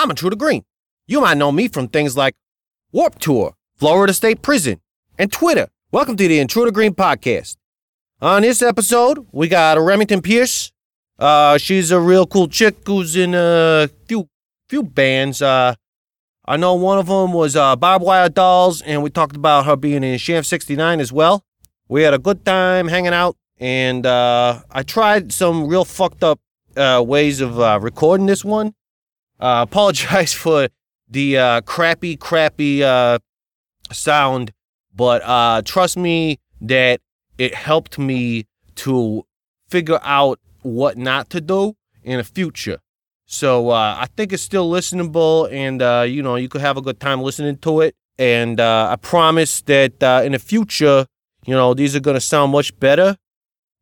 I'm Intruder Green. You might know me from things like Warp Tour, Florida State Prison, and Twitter. Welcome to the Intruder Green podcast. On this episode, we got Remington Pierce. Uh, she's a real cool chick who's in a few few bands. Uh, I know one of them was uh, Wire Dolls, and we talked about her being in Sham 69 as well. We had a good time hanging out, and uh, I tried some real fucked up uh, ways of uh, recording this one. Uh, apologize for the uh, crappy, crappy uh, sound, but uh, trust me that it helped me to figure out what not to do in the future. So uh, I think it's still listenable, and uh, you know you could have a good time listening to it. And uh, I promise that uh, in the future, you know these are gonna sound much better.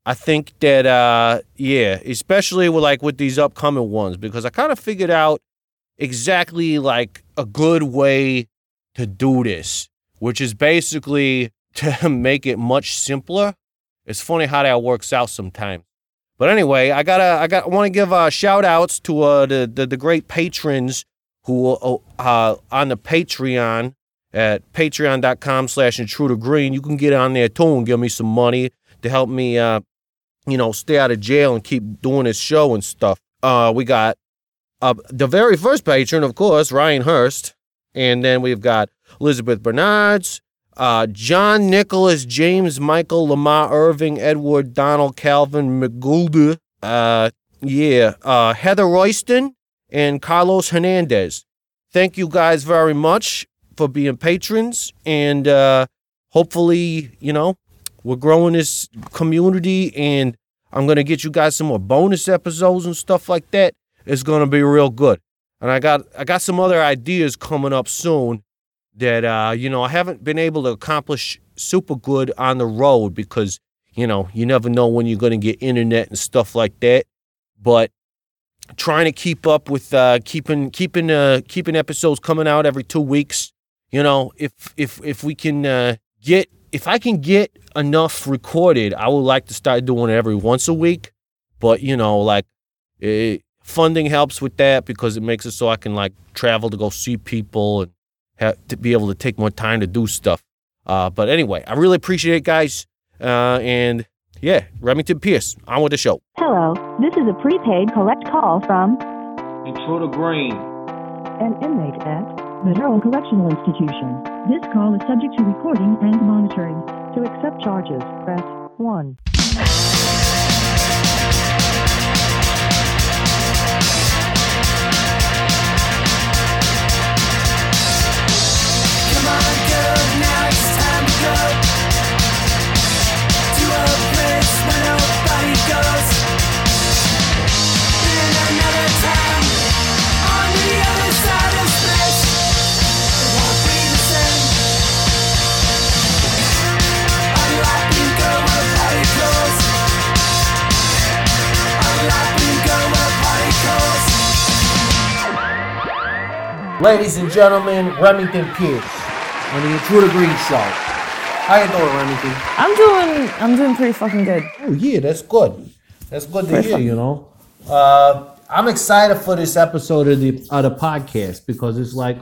I think that uh, yeah, especially with like with these upcoming ones, because I kind of figured out exactly like a good way to do this, which is basically to make it much simpler. It's funny how that works out sometimes. But anyway, I gotta, I got, want to give uh, shout outs to uh, the, the the great patrons who uh, uh, on the Patreon at patreon.com slash intruder green. You can get on there too and give me some money to help me, uh, you know, stay out of jail and keep doing this show and stuff. Uh, we got uh, the very first patron, of course, Ryan Hurst. And then we've got Elizabeth Bernards, uh, John Nicholas, James Michael, Lamar Irving, Edward Donald, Calvin McGoulda, uh, yeah, uh, Heather Royston, and Carlos Hernandez. Thank you guys very much for being patrons. And uh, hopefully, you know, we're growing this community and I'm going to get you guys some more bonus episodes and stuff like that. It's going to be real good. And I got I got some other ideas coming up soon that uh, you know I haven't been able to accomplish super good on the road because you know you never know when you're going to get internet and stuff like that. But trying to keep up with uh, keeping keeping uh, keeping episodes coming out every two weeks. You know, if if if we can uh, get if I can get enough recorded, I would like to start doing it every once a week. But you know, like it, funding helps with that because it makes it so I can like travel to go see people and have to be able to take more time to do stuff. Uh, but anyway, I really appreciate it, guys. Uh, and yeah, Remington Pierce, on with the show. Hello, this is a prepaid collect call from Intruder Green. an inmate at the Durham Correctional Institution. This call is subject to recording and monitoring. To accept charges, press 1. Ladies and gentlemen, Remington Pierce on the Intruder Green Show. How you doing, Remington? I'm doing I'm doing pretty fucking good. Oh yeah, that's good. That's good to Pretty hear. fun. You know, uh, I'm excited for this episode of the of the podcast because it's like,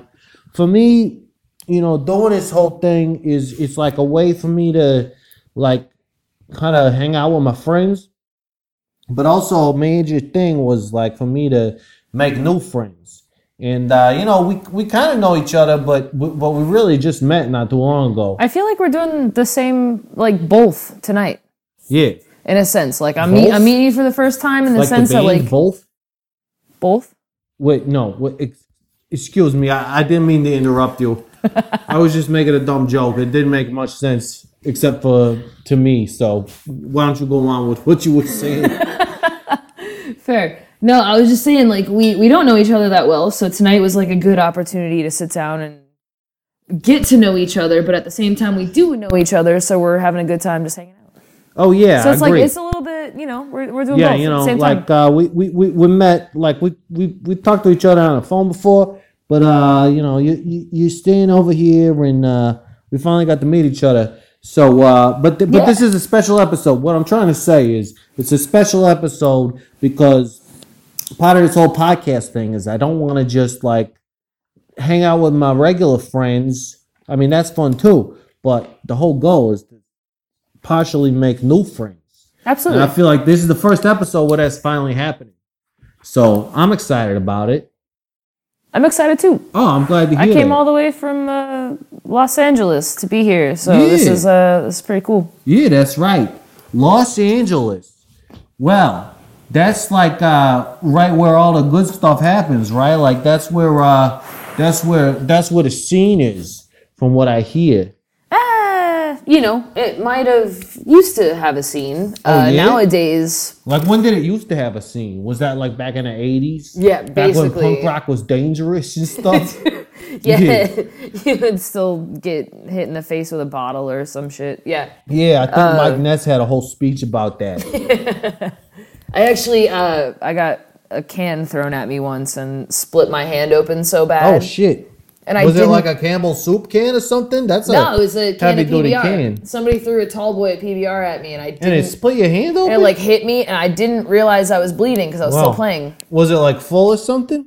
for me, you know, doing this whole thing is it's like a way for me to like kind of hang out with my friends, but also a major thing was like for me to make new friends. And uh, you know, we we kind of know each other, but but we really just met not too long ago. I feel like we're doing the same like both tonight. Yeah, In a sense. Like I'm meet, I'm meeting you for the first time in the like the sense that band like both. both. Wait, no. Wait, ex- excuse me. I, I didn't mean to interrupt you. I was just making a dumb joke. It didn't make much sense except for to me. So why don't you go on with what you were saying? Fair. No, I was just saying like we we don't know each other that well, so tonight was like a good opportunity to sit down and get to know each other, but at the same time we do know each other, so we're having a good time just hanging out. oh yeah, So it's like it's a little bit, you know, we're we're doing yeah, both you know, the same like uh, we, we we we met like we we we talked to each other on the phone before, but uh, you know, you you you staying over here and uh, we finally got to meet each other. So, uh, but th- but Yeah. this is a special episode. What I'm trying to say is, it's a special episode because part of this whole podcast thing is I don't want to just like hang out with my regular friends. I mean, that's fun too, but the whole goal is to partially make new friends. And Absolutely. I feel like this is the first episode where that's finally happening. So I'm excited about it. I'm excited too. Oh, I'm glad to I came that. all the way from uh, Los Angeles to be here, so this is uh, this is pretty cool. Yeah, that's right. Los Angeles. Well, that's like uh, right where all the good stuff happens, right? Like that's where uh, that's where that's where the scene is, from what I hear. Ah, you know, it might have used to have a scene. uh, Oh, yeah? Nowadays, Like when did it used to have a scene? Was that like back in the eighties? Yeah, basically. Back when punk rock was dangerous and stuff. yeah, Yeah. you would still get hit in the face with a bottle or some shit. Yeah. yeah, I think Uh, Mike Ness had a whole speech about that. I actually, uh, I got a can thrown at me once and split my hand open so bad. oh shit! And I was it didn't- like a Campbell soup can or something? That's No, a it was a can of heavy-duty PBR. can. Somebody threw a tall boy at PBR at me, and I and didn't. it split your hand open. and it like hit me, and I didn't realize I was bleeding because I was Wow. still playing. was it like full or something?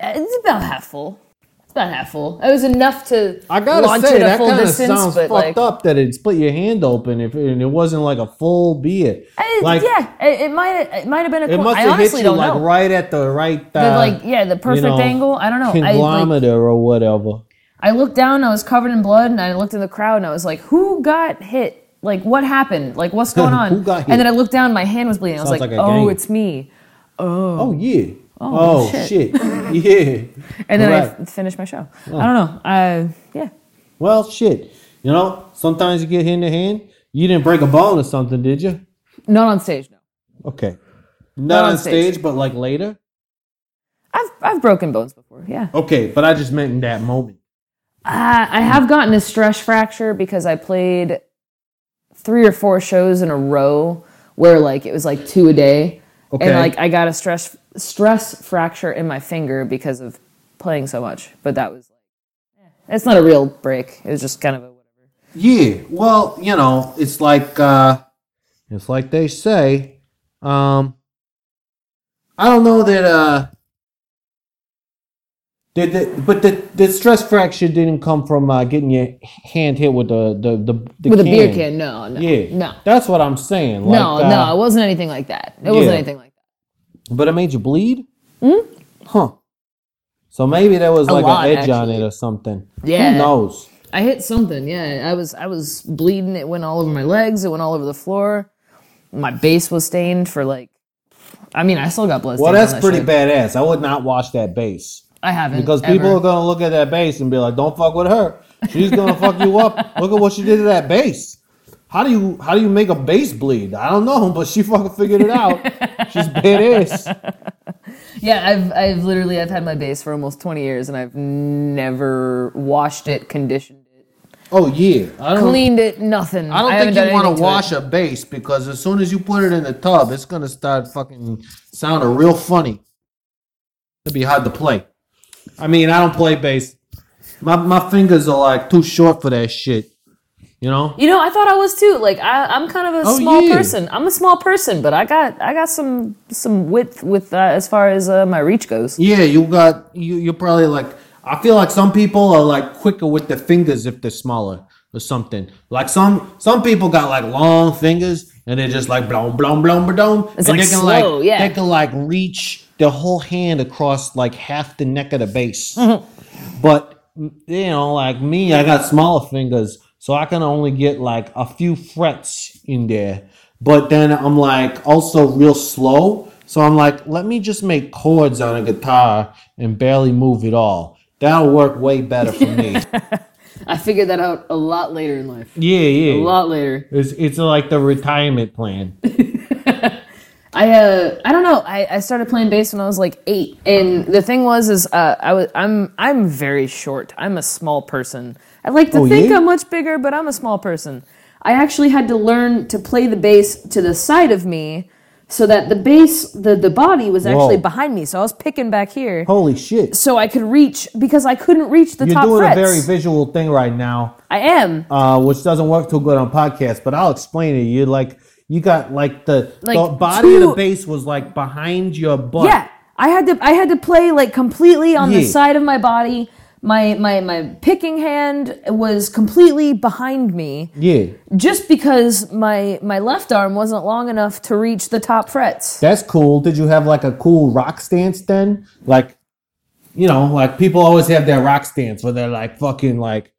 Uh, It's about half full. It's about half full. It was enough to I gotta launch say it a that full kind of distance, sounds but fucked like, up that it split your hand open if and it wasn't like a full beer. I- Like yeah, it, it might it might have been a. it must I have hit honestly you don't like know. right at the right uh, The, like yeah, the perfect know, angle. I don't know. I, like, conglomerate or whatever. I looked down. I was covered in blood, and I looked in the crowd, and I was like, "Who got hit? Like, what happened? Like, what's going on?" Who got hit? And then I looked down. My hand was bleeding. I was Sounds like, like a "Oh, game. it's me." Oh yeah. Oh, Oh, shit. shit. yeah. And then I Correct. f- finished my show. I don't know. I yeah. Well, shit. You know, sometimes you get hit in the hand. You didn't break a bone or something, did you? Not on stage. No. Okay. Not, on on stage, stage. but like later. I've I've broken bones before. Yeah. Okay, but I just meant in that moment. Uh, I have gotten a stress fracture because I played three or four shows in a row where like it was like two a day, Okay. and like I got a stress stress fracture in my finger because of playing so much. But that was like, eh, it's not a real break. It was just kind of a whatever. Yeah, well, you know, it's like uh it's like they say. Um I don't know that uh the, the, but the, the stress fracture didn't come from uh, getting your hand hit with the the, the, the With a beer can, no, no, Yeah, no, that's what I'm saying. Like, no, uh, no. It wasn't anything like that. It wasn't anything like that. But it made you bleed. Hmm. Huh. So maybe there was A like lot, an edge on it or something. Yeah. Who knows? I hit something. Yeah, I was I was bleeding. It went all over my legs. It went all over the floor. My bass was stained for like. I mean, I still got blood. Well, that's that pretty shit. badass. I would not wash that bass. I haven't Because people ever. are gonna look at that bass and be like, "Don't fuck with her. She's gonna fuck you up. Look at what she did to that bass. How do you how do you make a bass bleed? I don't know, but she fucking figured it out. She's badass. Yeah, I've I've literally I've had my bass for almost twenty years, and I've never washed it, conditioned it, Oh yeah, I don't. cleaned it, nothing. I don't haven't think you want to it. wash a bass because as soon as you put it in the tub, it's gonna start fucking sounding real funny. It'd be hard to play. I mean, I don't play bass. My my fingers are like too short for that shit. You know? You know, I thought I was too. Like I, I'm kind of a Oh, small yeah. person. I'm a small person, but I got I got some some width with uh, as far as uh, my reach goes. Yeah, you got you. You're probably like. I feel like some people are like quicker with their fingers if they're smaller or something. Like some some people got like long fingers and they're just like blom blom blom blom. It's and like they can slow, like yeah. they can like reach their whole hand across like half the neck of the bass. Mm-hmm. But you know, like me, I got smaller fingers, so I can only get like a few frets in there. But then I'm like also real slow, so I'm like, let me just make chords on a guitar and barely move it all. That'll work way better for me. I figured that out a lot later in life. yeah, yeah. A lot later. It's it's like the retirement plan. I uh I don't know. I, I started playing bass when I was like eight, and the thing was is uh I was I'm I'm very short. I'm a small person. I like to Oh, think yeah? I'm much bigger, but I'm a small person. I actually had to learn to play the bass to the side of me, so that the bass the the body was actually Whoa. behind me. So I was picking back here, Holy shit! so I could reach because I couldn't reach the You're top doing frets. a very visual thing right now. I am. uh, which doesn't work too good on podcasts, but I'll explain it. You like you got like the Like, the body of the bass was like behind your butt. Yeah, I had to I had to play like completely on the side of my body. My my my picking hand was completely behind me Yeah. just because my my left arm wasn't long enough to reach the top frets. That's cool. Did you have like a cool rock stance then? Like, you know, like people always have their rock stance where they're like fucking like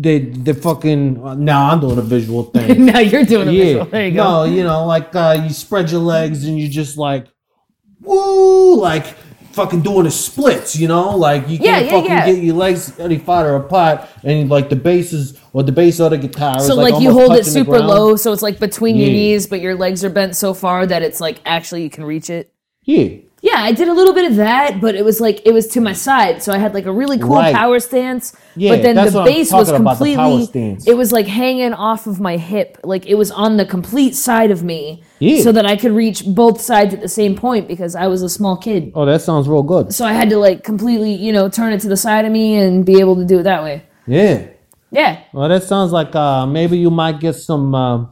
they they fucking. uh, Now I'm doing a visual thing. now you're doing a yeah. visual. There you go. No, you know, like uh, you spread your legs and you just like, woo, like fucking doing the splits. You know, like you Yeah, can't yeah, fucking yeah. get your legs any farther apart, and like the bases or the bass of the guitar. So is, like, you hold it super low, so it's like between your knees, but your legs are bent so far that it's like actually you can reach it. Yeah. Yeah, I did a little bit of that, but it was like it was to my side, so I had like a really cool Right. power stance. Yeah, but then that's the what I'm bass was talking about, the power completely. stance. It was like hanging off of my hip, like it was on the complete side of me, Yeah. so that I could reach both sides at the same point because I was a small kid. Oh, that sounds real good. So I had to like completely, you know, turn it to the side of me and be able to do it that way. Yeah. Yeah, Well, that sounds like uh, maybe you might get some, uh,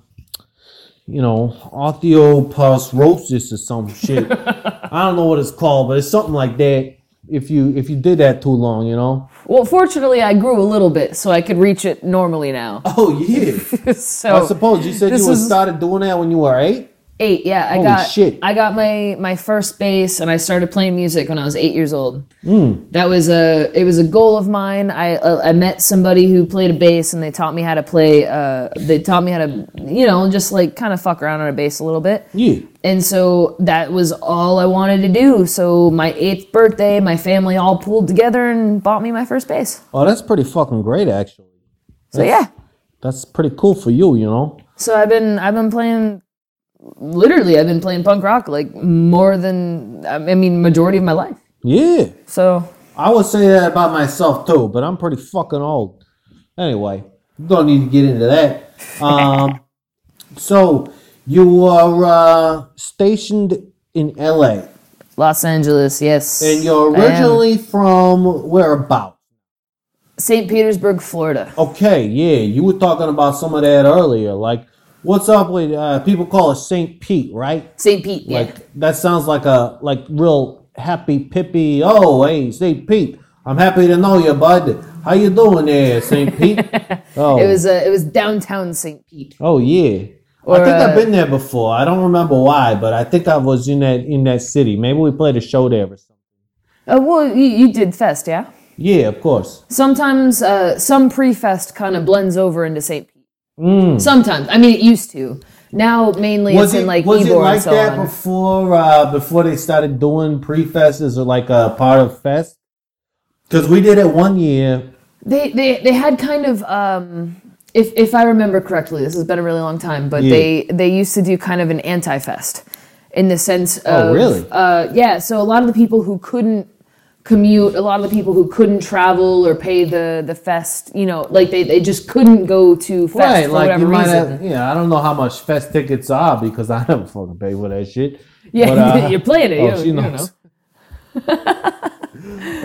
you know, osteoporosis or some shit. I don't know what it's called, but it's something like that. If you if you did that too long, you know. Well, fortunately, I grew a little bit, so I could reach it normally now. Oh yeah. so I suppose you said you is- started doing that when you were eight. Eight. Yeah, I Holy got shit. I got my my first bass, and I started playing music when I was eight years old. Hmm. That was a it was a goal of mine. I uh, I met somebody who played a bass, and they taught me how to play. Uh, they taught me how to you know just like kind of fuck around on a bass a little bit. Yeah. And so that was all I wanted to do. So my eighth birthday, my family all pulled together and bought me my first bass. Oh, that's pretty fucking great, actually. So yeah. That's pretty cool for you, you know. So I've been I've been playing literally I've been playing punk rock like more than I mean majority of my life. Yeah. So I would say that about myself too, but I'm pretty fucking old. Anyway, don't need to get into that. Um, so you are uh, stationed in LA, Los Angeles, yes. and you're originally from whereabouts? St. Petersburg, Florida. Okay, yeah, you were talking about some of that earlier. Like, what's up with uh, people call it Saint Pete, right? St. Pete, yeah. That sounds like a like real happy pippy. Oh, hey, Saint Pete. I'm happy to know you, bud. How you doing there, Saint Pete? Oh, it was uh, it was downtown St. Pete. oh yeah. Or, I think I've uh, been there before. I don't remember why, but I think I was in that in that city. Maybe we played a show there or something. Uh, well, you, you did fest, yeah. Yeah, of course. Sometimes uh, some pre-fest kind of blends over into St. Pete. Sometimes, I mean, it used to. Now mainly Mm. Was it's it in like was it like so that on. before uh, before they started doing pre-fest as like a part of fest? Because we did it one year. They they they had kind of um if if I remember correctly, this has been a really long time, but Yeah. they they used to do kind of an anti-fest in the sense of Oh, really? uh yeah, so a lot of the people who couldn't commute, a lot of the people who couldn't travel or pay the the fest, you know, like they, they just couldn't go to fest Right, for like whatever you might reason. have, yeah. I don't know how much fest tickets are because I never fucking pay for that shit. yeah, But, uh, you're playing it, oh, you, she you know.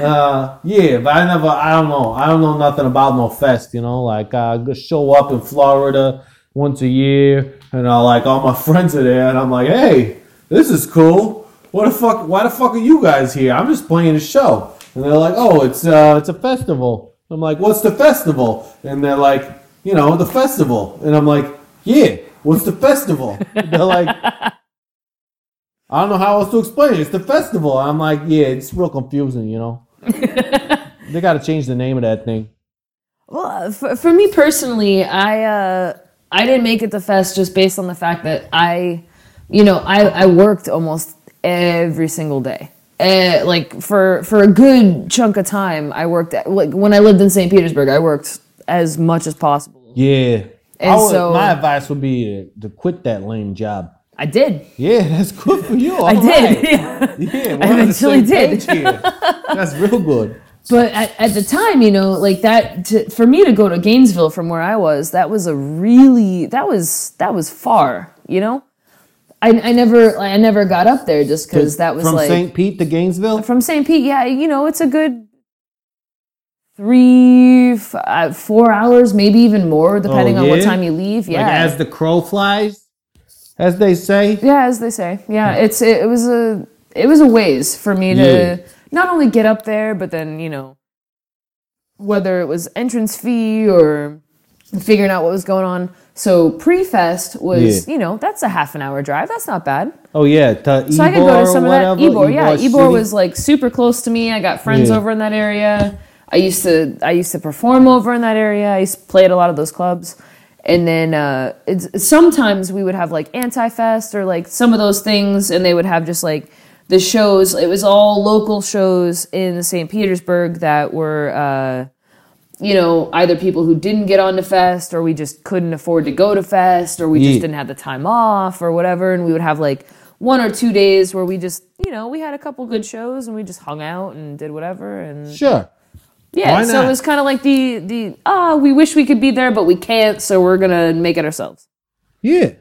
Uh, yeah, but I never, I don't know, I don't know nothing about no fest. You know, like I just show up in Florida once a year, and I like all my friends are there, and I'm like, hey, this is cool. What the fuck? Why the fuck are you guys here? I'm just playing a show, and they're like, oh, it's uh, it's a festival. I'm like, what's the festival? And they're like, you know, the festival, and I'm like, yeah, what's the festival? they're like. I don't know how else to explain it. It's the festival. I'm like, yeah, it's real confusing, you know. they got to change the name of that thing. Well, for, for me personally, I uh, I didn't make it to fest just based on the fact that I, you know, I, I worked almost every single day. Uh, like for for a good chunk of time, I worked at, like when I lived in St. Petersburg, I worked as much as possible. Yeah. And would- so- my advice would be to, to quit that lame job. I did. Yeah, that's good for you. I All did. right. Yeah. Yeah, I eventually did. That's real good. But at, at the time, you know, like that, to, for me to go to Gainesville from where I was, that was a really, that was, that was far, you know? I, I never, I never got up there just because that was From like, St. Pete to Gainesville? from St. Pete, yeah, you know, it's a good three, uh, four hours, maybe even more, depending on what Oh, time you leave. Yeah. Like as the crow flies? as they say. Yeah, as they say. Yeah, it's it, it was a it was a ways for me to Yeah. not only get up there, but then you know whether it was entrance fee or figuring out what was going on. So pre-fest was Yeah. you know that's a half an hour drive. That's not bad. Oh yeah, to So I could go to some of that. Ybor, yeah, Ybor City. was like super close to me. I got friends Yeah. over in that area. I used to I used to perform over in that area. I used to play at a lot of those clubs. And then uh, it's, sometimes we would have like anti-fest or like some of those things, and they would have just like the shows. It was all local shows in St. Petersburg that were. Uh, you know, either people who didn't get on to Fest or we just couldn't afford to go to Fest or we Yeah. just didn't have the time off or whatever. And we would have like one or two days where we just, you know, we had a couple good shows and we just hung out and did whatever. And Sure. yeah, so it was kind of like the, the, ah, we wish we could be there, but we can't. So we're going to make it ourselves. Yeah.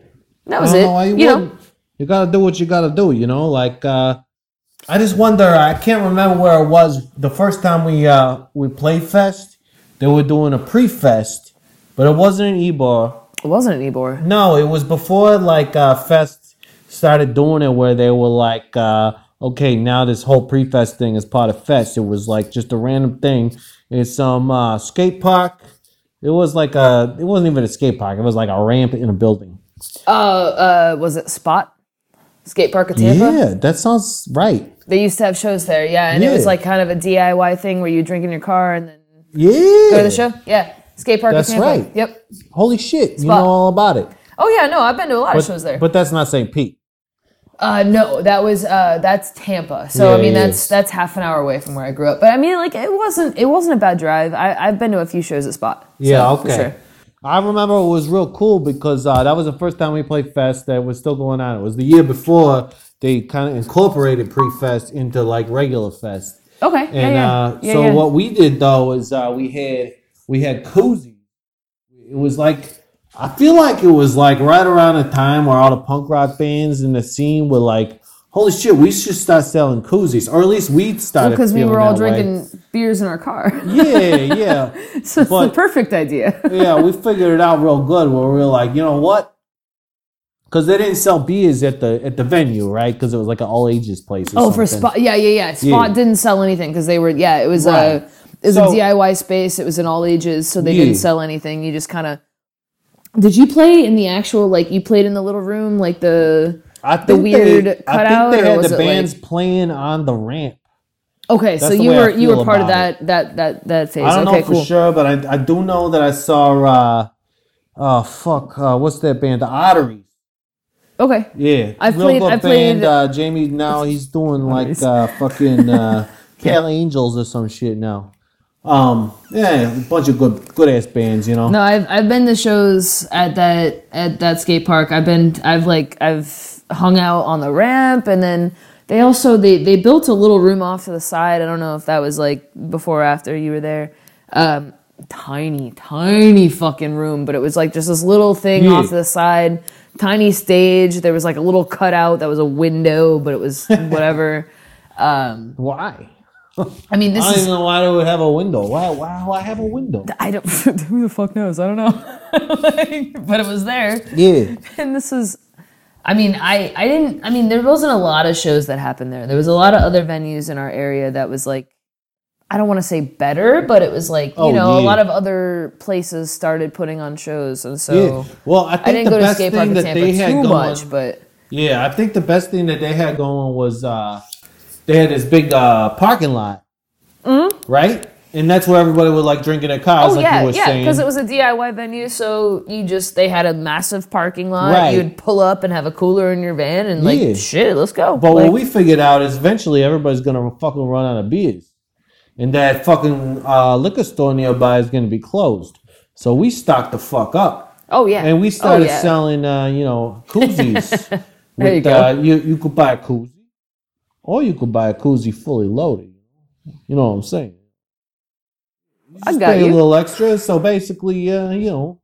That was it. know you, you know. You gotta do what you gotta do, you know. Like uh, I just wonder. I can't remember where it was the first time we uh we played Fest. They were doing a pre-fest, but it wasn't in Ybor. it wasn't an Ybor. No, it was before like uh, Fest started doing it, where they were like, uh, okay, now this whole pre-fest thing is part of Fest. It was like just a random thing. It's some uh, skate park. It was like a. It wasn't even a skate park. It was like a ramp in a building. Uh, uh, was it Spot? Skate Park of Tampa? Yeah, that sounds right. They used to have shows there, yeah. And it was like kind of a DIY thing where you drink in your car and then Yeah. Go to the show? Yeah. Skate park That's right. Yep. Holy shit, you Spot. know all about it. Oh yeah, no, I've been to a lot of shows there. but that's not St. Pete. uh no, that was uh that's Tampa. So I mean it that's is. that's half an hour away from where I grew up. But I mean like it wasn't it wasn't a bad drive. I, I've been to a few shows at Spot. Yeah, So, for okay. sure. I remember it was real cool because uh, that was the first time we played Fest that was still going on. It was the year before they kind of incorporated pre-fest into like regular fest. Okay. And yeah, yeah. uh, yeah, so what we did though is uh, we had we had koozies. It was like I feel like it was like right around the time where all the punk rock bands in the scene were like, "Holy shit, we should start selling koozies," or at least we started because we were all that way. drinking beers in our car. Yeah, yeah, so it's But- the perfect idea. yeah. We figured it out real good. Where we were like, you know what? Because they didn't sell beers at the at the venue, right? Because it was like an all ages place. Or Oh, for. Spot, yeah, yeah, yeah. Spot Yeah. didn't sell anything because they were, yeah, it was Right. a, it was So- a DIY space. It was in all ages, so they Yeah. didn't sell anything. You just kind of. Did you play in the actual like you played in the little room like the? I the weird they, cutout, I think they had the it, like- bands playing on the ramp. Okay, so That's the you were you were part of that that that that phase. I don't okay, know for cool. sure, but I, I do know that I saw. uh Oh fuck! Uh, what's that band? The Otteries. Okay, Yeah, I've real played- good I've played- Uh, Jamie now he's doing like Nice. uh, fucking uh, Pale Angels or some shit now. Um, yeah, a bunch of good good ass bands, you know. no, I've I've been to shows at that at that skate park. I've been I've like I've hung out on the ramp, and then they also they they built a little room off to the side. I don't know if that was like before or after you were there. Um, tiny, tiny fucking room, but it was like just this little thing Yeah. off to the side. Tiny stage. There was like a little cutout that was a window, but it was whatever. um, Why? I mean, this I don't is even know why they would have a window. Why? Why? Why have a window? I don't. Who the fuck knows? I don't know. Like, but it was there, Yeah. and this is. I mean, I I didn't. I mean, there wasn't a lot of shows that happened there. There was a lot of other venues in our area that was like, I don't want to say better, but it was like you Oh, know a lot of other places started putting on shows, and so Yeah. Well, I think I didn't the go to skate park in that Tampa too going. much, but Yeah, I think the best thing that they had going was uh they had this big uh parking lot. Right? And that's where everybody would like drink in their cars, Mm-hmm. Oh like yeah, you were yeah, saying. because it was a DIY venue, so you just they had a massive parking lot. Right. You'd pull up and have a cooler in your van, and like Yeah. shit, let's go. but Like, what we figured out is eventually everybody's gonna fucking run out of beers. And that fucking uh, liquor store nearby is gonna be closed. So we stocked the fuck up. oh yeah, And we started oh, yeah. selling uh, you know, koozies. There you with, go. Uh, you you could buy a koozie. Or you could buy a koozie fully loaded. You know what I'm saying? I got pay a little extra. So basically, uh, you know,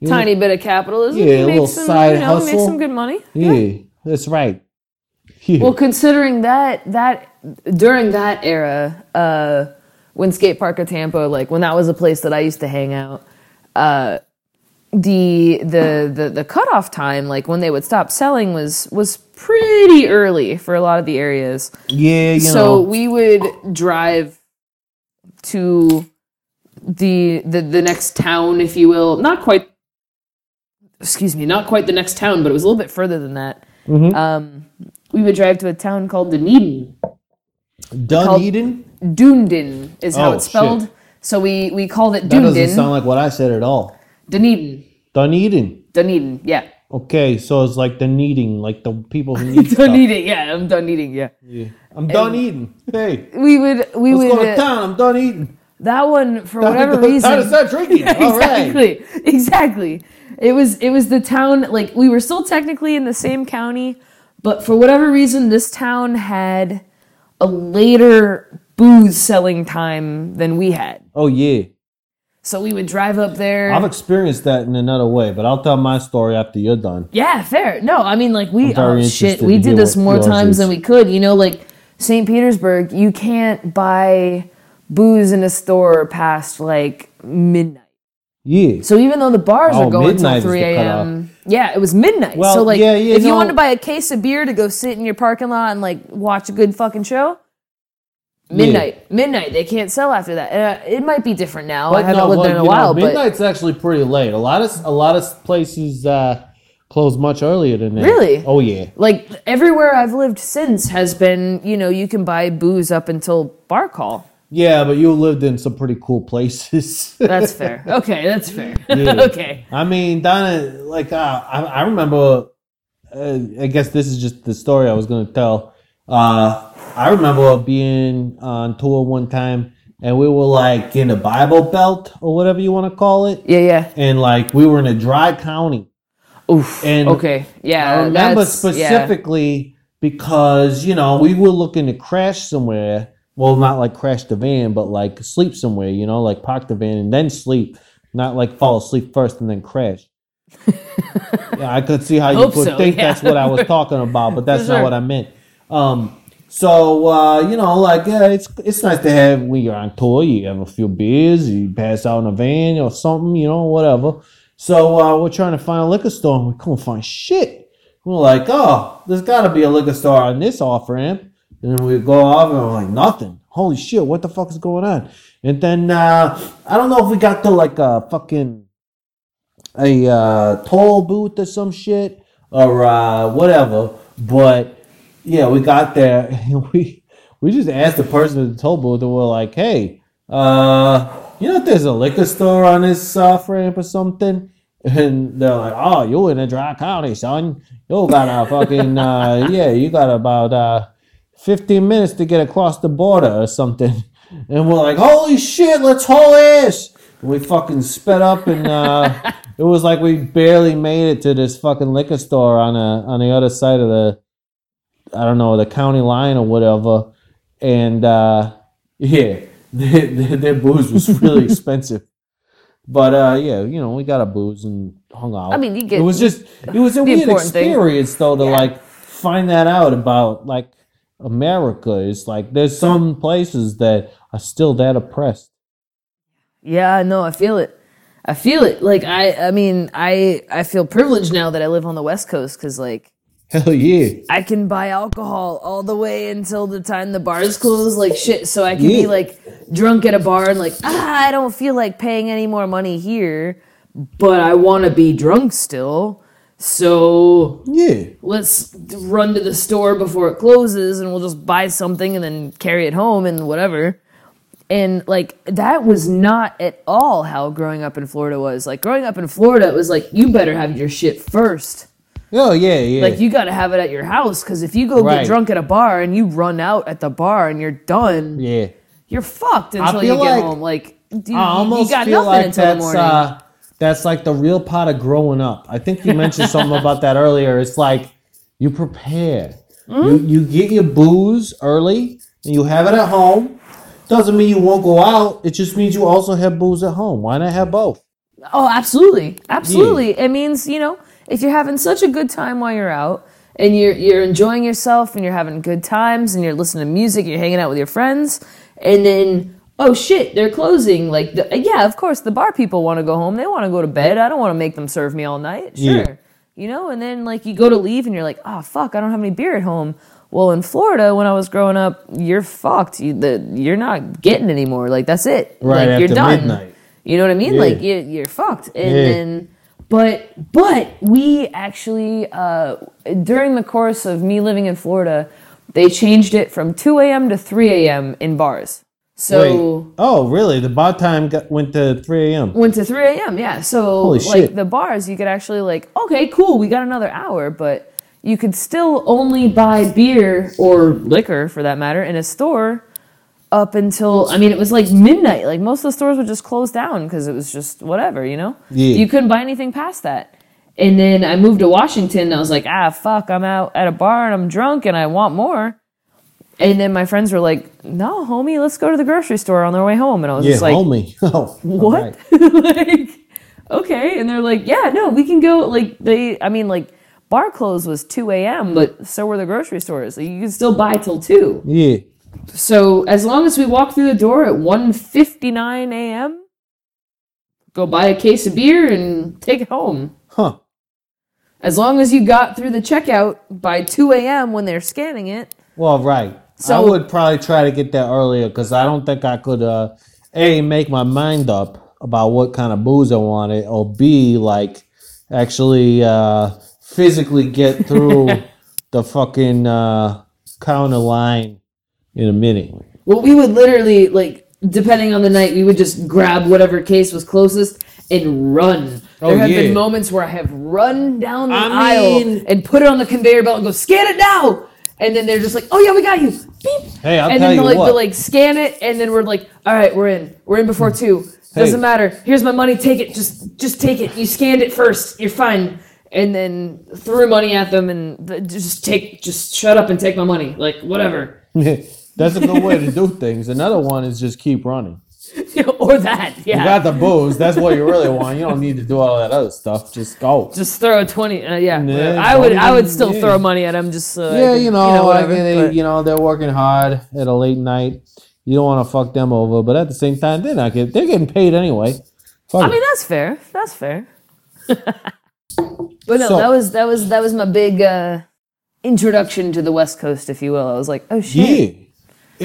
you know- Tiny bit of capitalism. Yeah, you a little some, side you know, Make some good money. yeah, that's right. Yeah. Well, considering that that during that era, uh, when Skate Park of Tampa, like when that was a place that I used to hang out, uh, the the the the cutoff time, like when they would stop selling, was was pretty early for a lot of the areas. Yeah, you so know. we would drive to the the the next town, if you will. Not quite. Excuse me, not quite the next town, but it was a little bit further than that. Mm-hmm. Um, we would drive to a town called Dunedin. Dunedin? Dunedin is how Oh, it's spelled. shit. So we we called it Dunedin. That doesn't Dunedin. sound like what I said at all. Dunedin. Dunedin. Dunedin. Yeah. Okay, so it's like the needing, like the people who need stuff. done eating. Yeah, I'm done eating. Yeah. Yeah. I'm done eating. Hey, We would we let's would go to uh, town. I'm done eating. that one for whatever reason. start drinking. All right. exactly. Exactly. It was it was the town like we were still technically in the same county, but for whatever reason this town had a later booze selling time than we had. Oh yeah. So we would drive up there. I've experienced that in another way, but I'll tell my story after you're done. Yeah, fair. No, I mean like we oh shit, we did this more times is. than we could. You know, like St. Petersburg, you can't buy booze in a store past like midnight. Yeah. So even though the bars Oh, are going until midnight is the 3 a.m. Yeah, it was midnight. Well, so like yeah, yeah, if you no. want to buy a case of beer to go sit in your parking lot and like watch a good fucking show, midnight. Midnight. They can't sell after that. Uh, it might be different now. I But haven't no, lived but, there in a you know, while, but midnight's actually pretty late. A lot of a lot of places uh, close much earlier than that. Really? Oh yeah. like everywhere I've lived since has been, you know, you can buy booze up until bar call. Yeah, but you lived in some pretty cool places. That's fair. Okay, that's fair. Yeah. okay. I mean, Donna, like uh, I, I remember. Uh, I guess this is just the story I was gonna tell. Uh, I remember being on tour one time, and we were like in a Bible Belt or whatever you want to call it, Yeah, yeah. and like we were in a dry county. Oof. And okay. Yeah. I remember that's- yeah. specifically because you know we were looking to crash somewhere. Well, not like crash the van, but like sleep somewhere. You know, like park the van and then sleep, not like fall asleep first and then crash. yeah, I could see how you Hope would so, think yeah. that's what I was talking about, but that's not what I meant. Um, so uh, you know, like yeah, it's it's nice to have when you're on tour. You have a few beers, you pass out in a van or something, you know, whatever. So uh, we're trying to find a liquor store, and we couldn't find shit. We're like, oh, there's got to be a liquor store on this off ramp. And then we go off, and like, nothing. Holy shit, what the fuck is going on? And then uh, I don't know if we got to like a fucking a uh, toll booth or some shit or uh, whatever. But yeah, we got there and we we just asked the person at the toll booth and we're like, hey, uh, you know if there's a liquor store on this off ramp or something? And they're like, oh, you in a dry county, son. You got a fucking uh, yeah, you got about uh, 15 minutes to get across the border or something. And we're like, holy shit, let's haul ass. And we fucking sped up and uh, it was like we barely made it to this fucking liquor store on a, on the other side of the, I don't know, the county line or whatever. And uh, yeah, their, their, their booze was really expensive. But uh, yeah, you know, we got a booze and hung out. I mean, you get- it was just it was a weird important thing. experience though to Yeah. like find that out about like America. It's like there's some places that are still that oppressed. Yeah, no, I feel it. I feel it. Like I, I mean, I, I feel privileged now that I live on the West Coast because like Hell yeah. I can buy alcohol all the way until the time the bars close, like shit. So I can be like drunk at a bar and like, ah, I don't feel like paying any more money here, but I want to be drunk still. So Yeah. let's run to the store before it closes and we'll just buy something and then carry it home and whatever. And like that was not at all how growing up in Florida was. Like growing up in Florida, it was like you better have your shit first. Oh yeah, yeah. Like you got to have it at your house because if you go Right. get drunk at a bar and you run out at the bar and you're done, yeah. you're fucked until you get like- home. Like you, I almost you got feel nothing like until the that's morning. uh, that's like the real part of growing up. I think you mentioned something about that earlier. It's like you prepare. Hmm? You you get your booze early and you have it at home. Doesn't mean you won't go out. It just means you also have booze at home. Why not have both? Oh, absolutely, absolutely. It means you know if you're having such a good time while you're out and you're you're enjoying yourself and you're having good times and you're listening to music, you're hanging out with your friends, and then oh shit, they're closing. Like, the, yeah, of course, the bar people want to go home. They want to go to bed. I don't want to make them serve me all night. Sure. Yeah. You know, and then like you go to leave and you're like, oh fuck, I don't have any beer at home. Well, in Florida, when I was growing up, you're fucked. You, the, you're not getting anymore. Like that's it. Right like, you're done. midnight. You know what I mean? Yeah. Like you, you're fucked. And Yeah. then, but but we actually uh, during the course of me living in Florida, they changed it from 2 a.m. to 3 a.m. in bars. So Wait. Oh, really? The bar time got, went to 3 a.m. went to 3 a.m. Yeah. So Holy like shit. the bars, you could actually like, okay, cool, we got another hour, but you could still only buy beer or liquor for that matter in a store up until I mean it was like midnight. Like most of the stores would just close down because it was just whatever, you know. Yeah. You couldn't buy anything past that. And then I moved to Washington. And I was like, ah, fuck, I'm out at a bar and I'm drunk and I want more. And then my friends were like, no, homie, let's go to the grocery store on their way home. And I was Yeah, just like, homie. Oh, what? like, okay. And they're like, yeah, no, we can go. Like, they, I mean, like, bar close was 2 a.m., but so were the grocery stores. Like, you can still buy till 2. Yeah. So as long as we walk through the door at 1.59 a.m., go buy a case of beer and take it home. Huh. As long as you got through the checkout by 2 a.m. when they're scanning it. Well, right. I would probably try to get that earlier because I don't think I could, uh, A, make my mind up about what kind of booze I wanted, or B, like, actually uh, physically get through the fucking uh, counter line in a minute. Well, we would literally like, depending on the night, we would just grab whatever case was closest and run. Oh, there have yeah. been moments where I have run down the I aisle mean- and put it on the conveyor belt and go scan it now. And then they're just like, "Oh yeah, we got you." Beep. Hey, I'll and tell then you they'll like, they'll like scan it, and then we're like, "All right, we're in. We're in before two. Doesn't Hey. matter. Here's my money. Take it. Just just take it. You scanned it first. You're fine." And then threw money at them and th- just take, just shut up and take my money. Like whatever. That's a good way to do things. Another one is just keep running. or that. Yeah. You got the booze. That's what you really want. You don't need to do all that other stuff. Just go. just throw a 20 uh, yeah, Yeah, i would i would still yeah. throw money at them just I Yeah, you know, like, whatever, they, but- you know, they're working hard at a late night. You don't want to fuck them over, but at the same time, they're not getting, they're getting paid anyway. Fuck i it. mean that's fair that's fair but no So- that was that was that was my big uh introduction to the west coast if you will i was like oh shit yeah.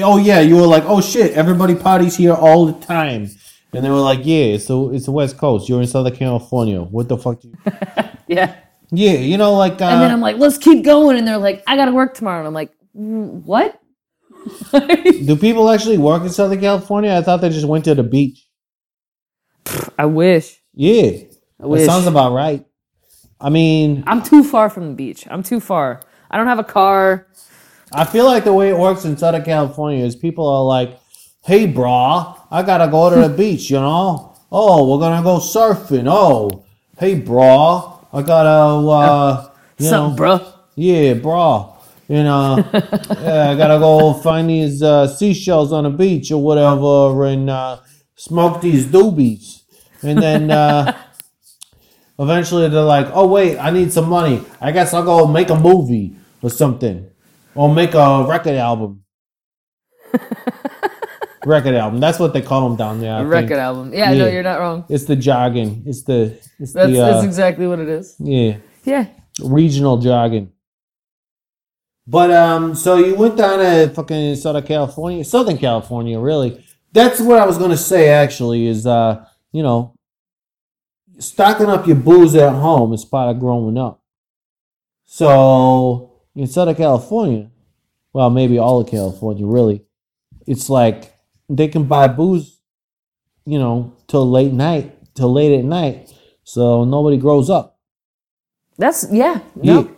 Oh yeah, you were like, oh shit, everybody parties here all the time, and they were like, yeah, it's the it's the West Coast. You're in Southern California. What the fuck? Do you... yeah Yeah, you know, like, uh, and then i'm like let's keep going and they're like i gotta work tomorrow and i'm like "Mm, what do people actually work in Southern California? I thought they just went to the beach. i wish Yeah, that wish. sounds about right. I mean, i'm too far from the beach i'm too far i don't have a car I feel like the way it works in Southern California is people are like, "Hey, brah, I gotta go to the beach, you know? Oh, we're gonna go surfing. Oh, hey, brah, I gotta, uh, you something know, bruh yeah, brah, you know, yeah, I gotta go find these uh, seashells on the beach or whatever, and uh, smoke these doobies, and then." Uh, Eventually, they're like, "Oh wait, I need some money. I guess I'll go make a movie or something, or make a record album." record album. That's what they call them down there. I a think. record album yeah, no you're not wrong It's the jargon. It's the it's that's, the uh, that's exactly what it is yeah yeah regional jargon. But um, so you went down to fucking Southern California, Southern California, really. That's what I was gonna say. Actually, is uh, you know, stocking up your booze at home is part of growing up. So in Southern California, well, maybe all of California, really, it's like they can buy booze, you know, till late night, till late at night, so nobody grows up. That's yeah. No. Yeah.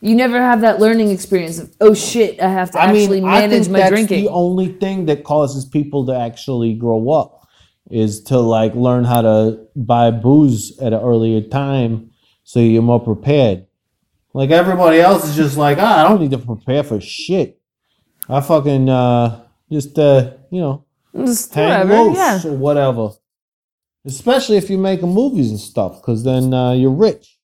You never have that learning experience of oh shit, I have to actually manage my that's drinking. the only thing that causes people to actually grow up is to like learn how to buy booze at an earlier time so you're more prepared. Like everybody else is just like, ah, I don't need to prepare for shit. I fucking uh just uh you know Just hang whatever. loose Yeah. or whatever. Especially if you're making movies and stuff, because then uh, you're rich.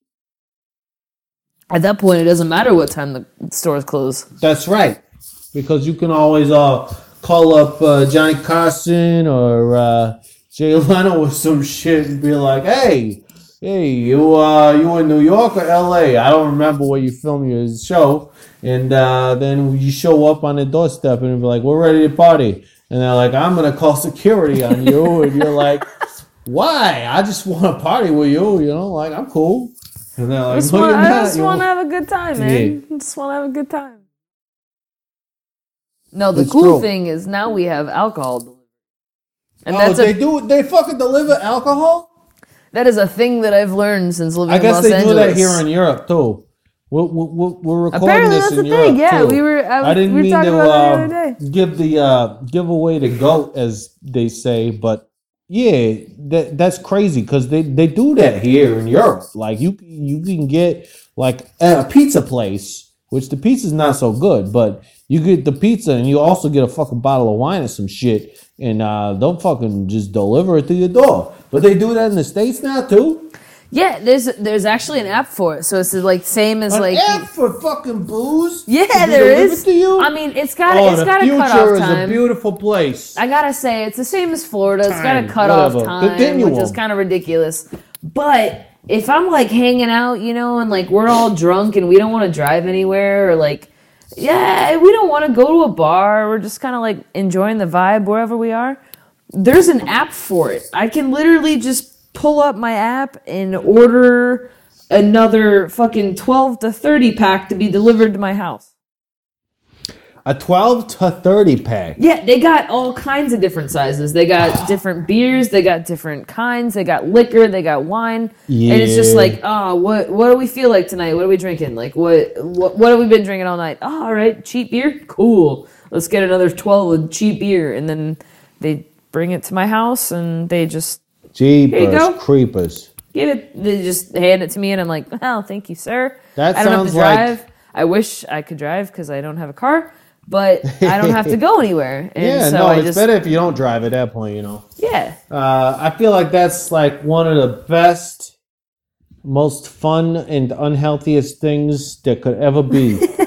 At that point, it doesn't matter what time the stores close. That's right. Because you can always uh call up uh, Johnny Carson or uh, Jay Leno or some shit and be like, "Hey, hey, you uh, you in New York or L.A.? I don't remember where you filmed your show." And uh, then you show up on the doorstep and be like, "We're ready to party." And they're like, "I'm gonna call security on you," and you're like, "Why? I just want to party with you. You know, like I'm cool." And they're I like, just want, I just You're- want to have a good time, man. I just want to have a good time. No, the It's cool true. thing is now we have alcohol. And oh, that's they a do. They fucking deliver alcohol. That is a thing that I've learned since living I in guess they Angeles. do that here in Europe too. We're, we're, we're recording Apparently this that's in the Europe thing. Yeah, too. we were. I, was- I didn't we were mean talking to about uh, the other day. give the uh, give away the goat, as they say, but yeah, that that's crazy because they, they do that here in Europe. Like you you can get like at a pizza place, which the pizza's not so good, but you get the pizza and you also get a fucking bottle of wine or some shit, and uh, they'll fucking just deliver it to your door. But they do that in the states now too. Yeah, there's there's actually an app for it, so it's like same as like An like. app for fucking booze. yeah, to be there delivered is. To you? I mean, it's got oh, it's the got a future cutoff is time. a beautiful place. I gotta say, it's the same as Florida. It's got Time, a cutoff whatever. time, Continuum. which is kind of ridiculous. But if I'm like hanging out, you know, and like we're all drunk and we don't want to drive anywhere, or like, yeah, we don't want to go to a bar. We're just kind of like enjoying the vibe wherever we are. There's an app for it. I can literally just pull up my app and order another fucking 12 to 30 pack to be delivered to my house. A 12 to 30 pack. Yeah, they got all kinds of different sizes. They got different beers, they got different kinds, they got liquor, they got wine. Yeah. And it's just like, oh, what what do we feel like tonight? What are we drinking? Like what what what have we been drinking all night? Oh, all right, cheap beer? Cool. Let's get another 12 of cheap beer and then they bring it to my house and they just Jeepers, you go. creepers. give it they just hand it to me and I'm like, "Oh, thank you, sir." That I don't have sounds to like- I wish I could drive cuz I don't have a car, but I don't have to go anywhere. And Yeah, so no, I it's just better if you don't drive at that point, you know. yeah. Uh, I feel like that's like one of the best, most fun and unhealthiest things that could ever be.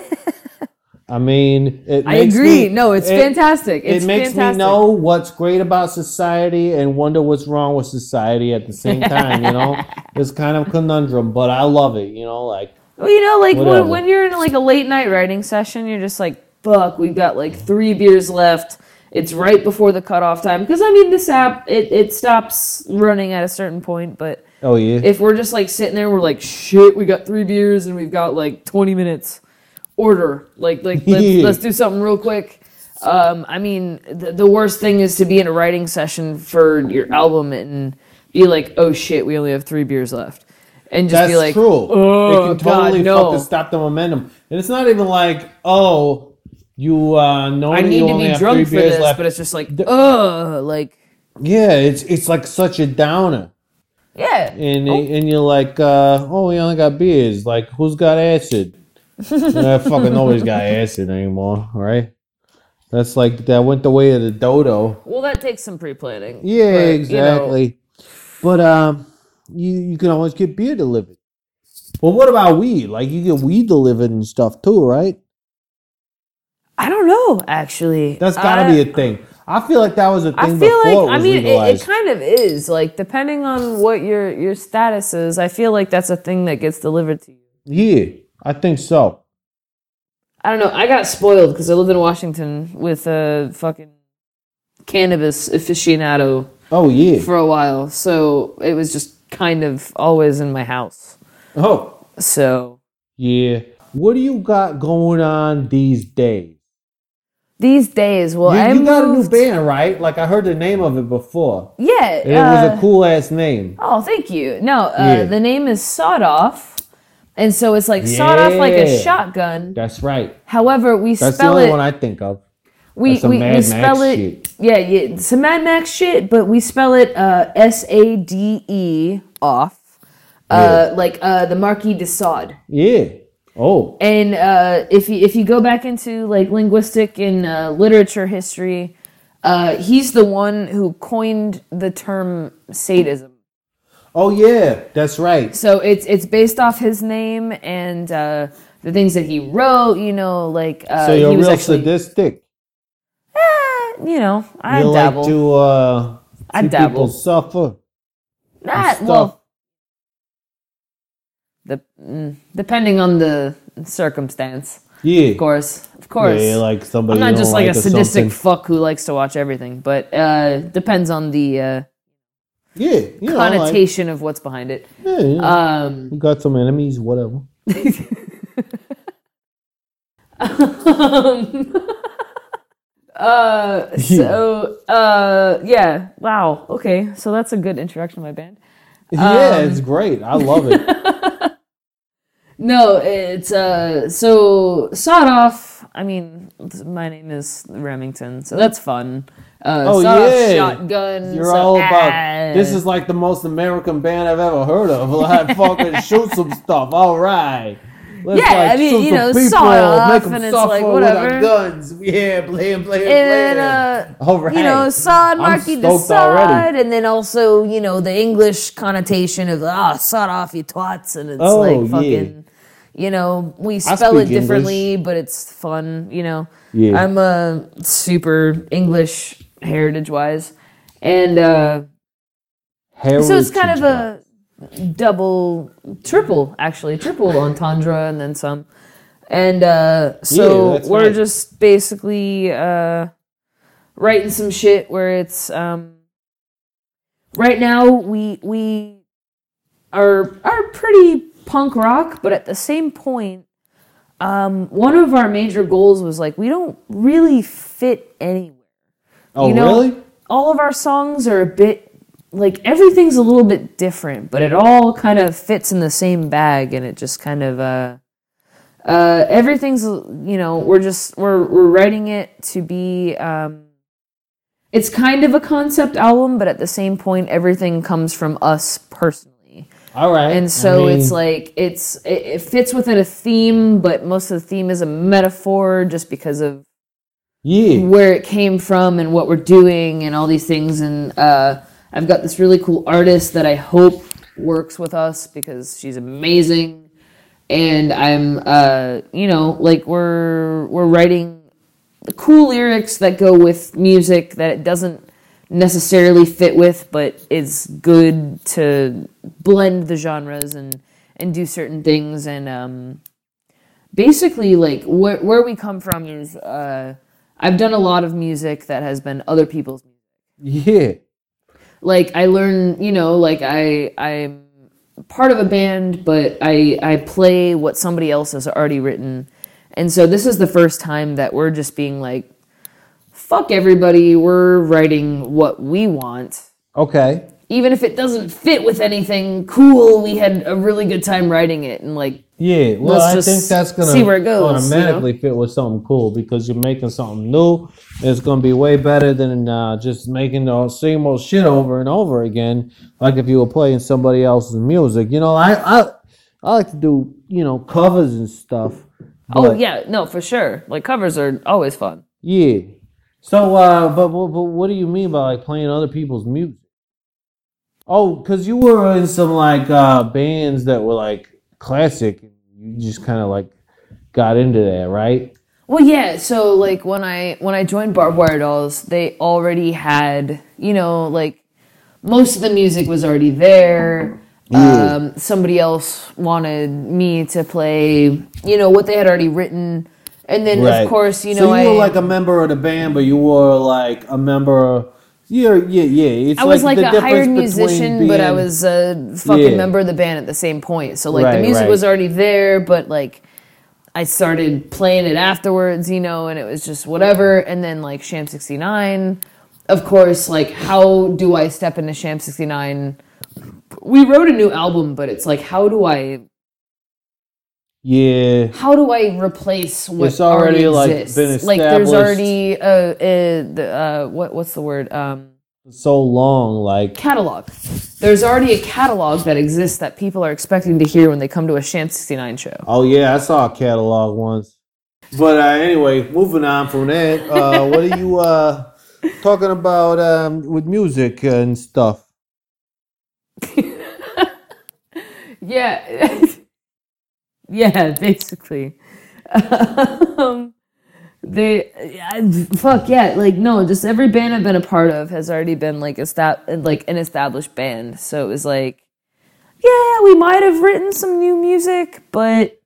I mean, it I agree. me- no, it's it- fantastic. It's it makes fantastic. me know what's great about society and wonder what's wrong with society at the same time. You know, it's kind of conundrum, but I love it. You know, like Well, you know, like when, when you're in like a late night writing session, you're just like, "Fuck, we've got like three beers left." It's right before the cutoff time because I mean, this app it it stops running at a certain point, but oh yeah, if we're just like sitting there, we're like, "Shit, we got three beers and we've got like 20 minutes." Order like like let's, let's do something real quick. Um, I mean, the, the worst thing is to be in a writing session for your album and be like, "Oh shit, we only have three beers left," and just That's be like, true. "Oh it can totally God, no!" fucking stop the momentum. And it's not even like, oh, you uh, know I need you to only be have drunk for beers this, left. but it's just like, ugh, like, yeah, it's it's like such a downer. yeah. And and you're like, uh, oh, we only got beers. Like, who's got acid? yeah, fucking nobody's got acid anymore, right? That's like that went the way of the dodo. Well, that takes some pre-planning. Yeah, but, you know, exactly. But um, you you can always get beer delivered. Well, what about weed? Like you get weed delivered and stuff too, right? I don't know, actually. That's got to be a uh, thing. I feel like that was a thing I feel before like it was I mean it, it kind of is like depending on what your your status is. I feel like that's a thing that gets delivered to you. yeah, I think so. I don't know. I got spoiled because I lived in Washington with a fucking cannabis aficionado Oh yeah. for a while, so it was just kind of always in my house. Oh So yeah. What do you got going on these days? These days, well, you, I you got a new band, right? Like I heard the name of it before. Yeah, it was uh, a cool ass name. Oh, thank you. No, uh, Yeah. the name is Sawed Off, and so it's like sawed off like a shotgun. That's right. However, we That's the spell only it. one I think of. we That's we, we Max spell it. shit. Yeah, yeah, some Mad Max shit, but we spell it uh, S A D E off, uh, like uh, the Marquis de Sade. Yeah. Oh. And uh, if you if you go back into like linguistic and uh, literature history, uh, he's the one who coined the term sadism. Oh yeah. That's right. So it's it's based off his name and uh, the things that he wrote. You know, like uh, So you're he was real actually sadistic. Eh, you know, I you dabble. like to uh, I dabble. people suffer. That stuff. well, the mm, depending on the circumstance, Yeah, of course, of course. Yeah, like somebody. I'm not just don't like, a sadistic something. fuck who likes to watch everything, but uh, depends on the uh, Yeah, you know, like, connotation of what's behind it. yeah, you Um, you got some enemies, whatever. uh, so uh, yeah, wow, okay, so that's a good introduction to my band. yeah, Um, it's great. I love it. No, it's uh so sawed off. I mean, my name is Remington, so that's fun. Uh, Oh, yeah. shotgun. You're so- all about. ah. This is like the most American band I've ever heard of. Like fucking shoot some stuff. All right. Let's Yeah, I mean, you know, people, saw it off, and it's like, with our whatever. guns. Yeah, playing, playing, and then uh, All right. you know, sod, I'm marky the already. and then also you know the English connotation of ah sod off you twats, and it's Oh, like yeah. You know, we spell it differently, but it's fun. You know, Yeah. I'm uh, super English heritage wise, and uh, so it's kind of a double, triple actually, triple entendre, and then some. And uh, so that's we're nice. just basically uh, writing some shit where it's um, right now we we are are pretty punk rock, but at the same point, um, one of our major goals was like we don't really fit anywhere Oh, you know, really? all of our songs are a bit like everything's a little bit different, but it all kind of fits in the same bag, and it just kind of uh, uh, everything's you know we're just we're we're writing it to be um, it's kind of a concept album, but at the same point, everything comes from us personally. All right. And so I mean, it's like it's it, it fits within a theme, but most of the theme is a metaphor just because of yeah. where it came from and what we're doing and all these things. And uh, I've got this really cool artist that I hope works with us because she's amazing. And I'm, uh, you know, like we're we're writing cool lyrics that go with music that it doesn't necessarily fit with, but it's good to blend the genres and and do certain things. And um, basically, like where where we come from is. Uh, I've done a lot of music that has been other people's music. Yeah. Like I learn, you know, like I I'm part of a band, but I I play what somebody else has already written. And so this is the first time that we're just being like fuck everybody, we're writing what we want. Okay. Even if it doesn't fit with anything cool, we had a really good time writing it and like Yeah. Well, Let's I think that's gonna see where it goes, you automatically fit with something cool because you're making something new. It's gonna be way better than uh, just making the same old shit over and over again. Like if you were playing somebody else's music. You know, I I, I like to do you know covers and stuff. Oh yeah, no, for sure. Like covers are always fun. Yeah. So, uh, but, but, but what do you mean by like playing other people's music? Oh, because you were in some like uh, bands that were like classic. and You just kind of like got into that, right? Well, yeah. So like when I when I joined Barbed Wire Dolls, they already had you know like most of the music was already there. Um, somebody else wanted me to play, you know, what they had already written, and then of course, you know, so you I were like a member of the band, but you were like a member. Yeah, yeah, yeah. It's I was like, the a hired between musician, but I was a fucking Yeah. member of the band at the same point. So like Right, the music right. was already there, but like I started playing it afterwards, you know, and it was just whatever. And then like Sham 69, of course, like how do I step into Sham 69? We wrote a new album, but it's like how do I Yeah, how do I replace what It's already, like, exists? been like there's already uh, uh, the, uh what what's the word um so long. Like, catalog. There's already a catalog that exists that people are expecting to hear when they come to a Sham 69 show. oh yeah, I saw a catalog once. But uh, anyway, moving on from that, uh, what are you uh, talking about um, with music and stuff? Yeah. yeah, basically. um, they I, fuck yeah like no just every band i've been a part of has already been like estab- like an established band so it was like yeah we might have written some new music but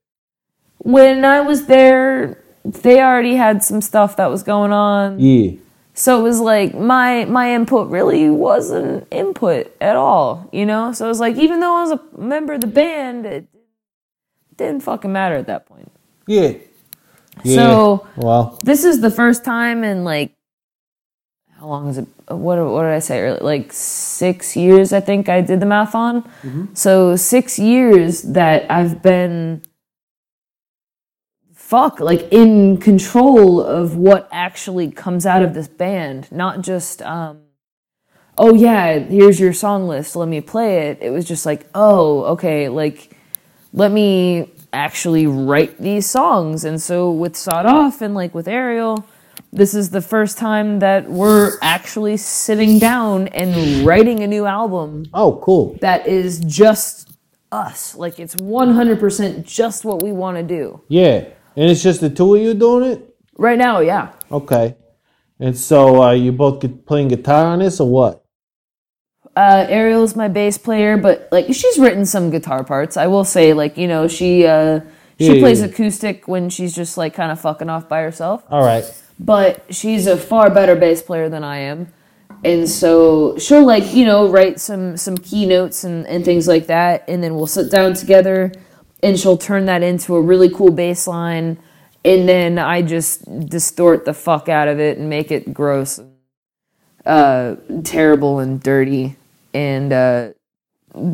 when i was there they already had some stuff that was going on Yeah. so it was like my my input really wasn't input at all you know so it was like even though i was a member of the band it didn't fucking matter at that point. Yeah. Yeah. So- well, this is the first time in like how long is it? What what did i say earlier? like six years i think i did the math on. So six years that i've been fuck like in control of what actually comes out of this band. Not just um oh yeah here's your song list let me play it. It was just like oh okay like let me actually write these songs. And so with Sawed Off and like with Ariel, this is the first time that we're actually sitting down and writing a new album oh, cool. that is just us. Like it's 100% just what we want to do. Yeah. And it's just the two of you doing it? Right now, yeah. Okay. And so uh, you both get playing guitar on this or what? Uh, Ariel's my bass player, but like she's written some guitar parts. I will say, like you know, she uh, she Yeah, plays yeah. acoustic when she's just like kind of fucking off by herself. All right. But she's a far better bass player than I am, and so she'll like you know write some some keynotes and and things like that, and then we'll sit down together, and she'll turn that into a really cool bass line, and then I just distort the fuck out of it and make it gross, uh, terrible and dirty, and uh,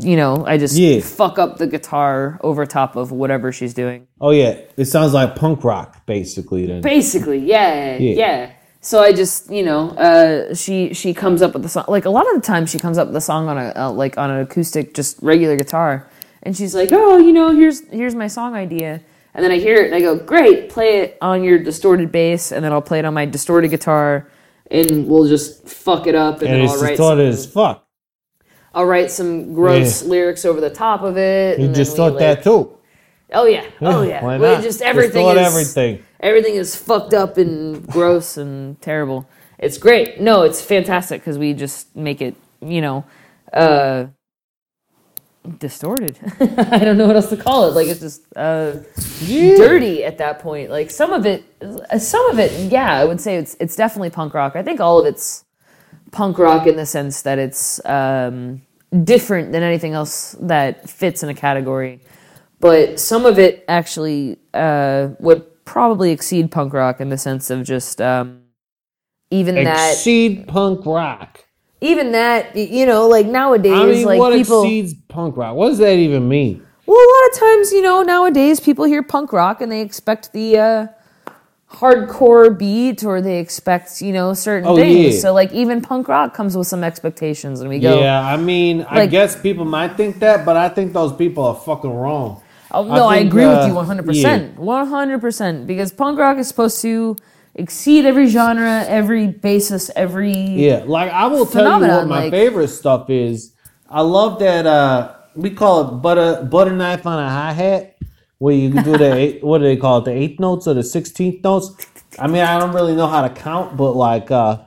you know I just Yeah. fuck up the guitar over top of whatever she's doing. Oh, yeah. It sounds like punk rock, basically, then. Basically, yeah, Yeah. So I just, you know, uh, she she comes up with the song. Like a lot of the time, she comes up with the song on a uh, like on an acoustic, just regular guitar, and she's like, "Oh, you know, here's here's my song idea." And then I hear it and I go, "Great, play it on your distorted bass," and then I'll play it on my distorted guitar, and we'll just fuck it up, and, and then it's I'll write distorted as fuck. I'll write some gross Yeah. lyrics over the top of it. You and then just we, thought that too. Oh yeah, oh yeah. Why not? just everything Distort is everything. everything is fucked up and gross and terrible. It's great. No, it's fantastic because we just make it, you know, uh, distorted. I don't know what else to call it. Like it's just uh, dirty at that point. Like some of it, uh, some of it, yeah, I would say it's it's definitely punk rock. I think all of it's punk rock in the sense that it's um, different than anything else that fits in a category. But some of it actually uh, would probably exceed punk rock in the sense of just um, even that, Exceed punk rock. even that, you know, like nowadays, I mean, like what people. exceeds punk rock? What does that even mean? Well, a lot of times, you know, nowadays people hear punk rock and they expect the uh, hardcore beat or they expect, you know, certain Oh, things. yeah. So, like, even punk rock comes with some expectations, and we go, Yeah, I mean, I guess people might think that, but I think those people are fucking wrong. Oh, no, I, think, agree with uh, you 100%. 100%. Because punk rock is supposed to exceed every genre, every basis, every. Yeah, like I will tell you what my like- favorite stuff is. I love that uh we call it butter butter knife on a hi hat, where you do the eight, what do they call it, the eighth notes or the sixteenth notes. I mean, I don't really know how to count, but like uh,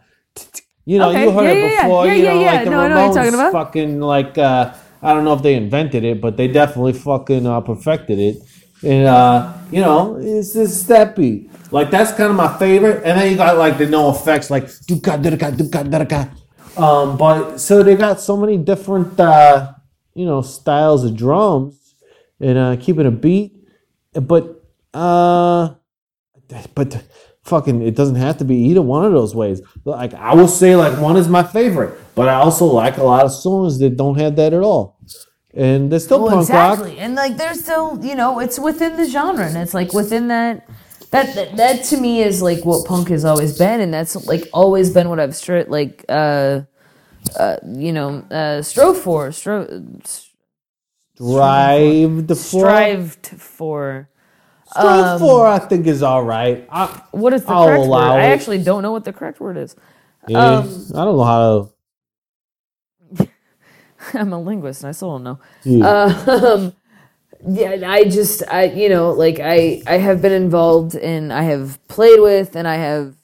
you know, Okay, you heard yeah, it yeah, before. Yeah, you know, like the No, I know what you're talking Ramones about. fucking like uh, I don't know if they invented it, but they definitely fucking uh, perfected it. And uh, you know, it's it's that beat. Like that's kind of my favorite. And then you got like the NOFX, like do ka da ka do ka da ka. Um, but so they got so many different uh, you know, styles of drums and uh keeping a beat. But uh but fucking it doesn't have to be either one of those ways. Like I will say like one is my favorite, but I also like a lot of songs that don't have that at all. And they're still Well, punk exactly. rock. And, like, there's still, you know, it's within the genre, and it's like within that. That, that, that to me is like what punk has always been, and that's like always been what I've stri- like uh, uh, you know uh, strove for, stro- The floor. strived for. Strive for I think is all right. I, What is the I'll correct word? allow I actually don't know what the correct word is. yeah, Um, I don't know how to I'm a linguist and I still don't know. yeah. Um, yeah, I just I you know like I I have been involved and I have played with and I have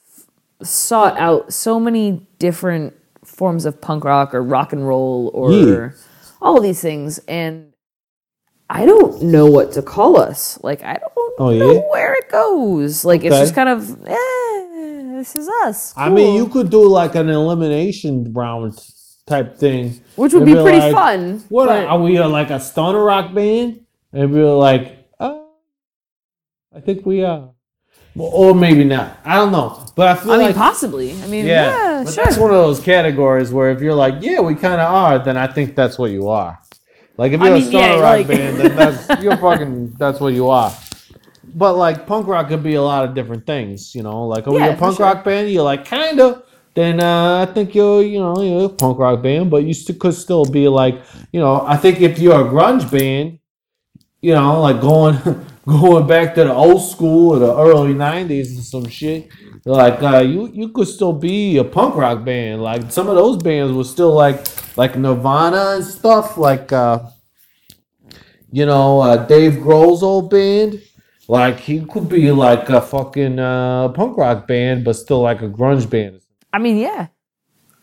sought out so many different forms of punk rock or rock and roll or Yeah. all of these things and I don't know what to call us. Like I don't Oh, know yeah? where it goes. Like it's just kind of eh, this is us. I mean, you could do like an elimination round type thing, which would and be pretty like, fun. What but- are, are we? uh, Like a stoner rock band? And we're like, uh, I think we are, well, or maybe not. I don't know, but I feel I mean, like possibly. I mean, yeah, yeah, sure. that's one of those categories where if you're like, yeah, we kind of are, then I think that's what you are. Like if you're mean, a stoner yeah, rock like- band, then that's you're fucking that's what you are. But like punk rock could be a lot of different things, you know. Like are we Yeah, a punk sure. rock band? You're like kinda. Then uh, I think you're you know you're a punk rock band, but you still could still be like you know. I think if you're a grunge band, you know, like going going back to the old school or the early '90s and some shit. Like uh, you, you could still be a punk rock band. Like some of those bands were still like like Nirvana and stuff. Like uh, you know, uh, Dave Grohl's old band. Like he could be like a fucking uh, punk rock band, but still like a grunge band. I mean, yeah.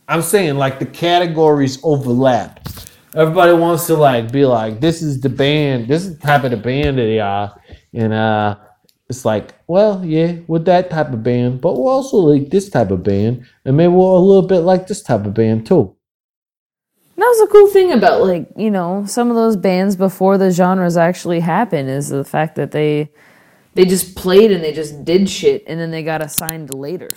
I'm saying like the categories overlap. Everybody wants to like be like, this is the band, this is the type of the band that they are, and uh, it's like, well, yeah, we're that type of band, but we're also like this type of band, and maybe we're a little bit like this type of band too. That was a cool thing about like you know some of those bands before the genres actually happened is the fact that they they just played and they just did shit and then they got assigned later.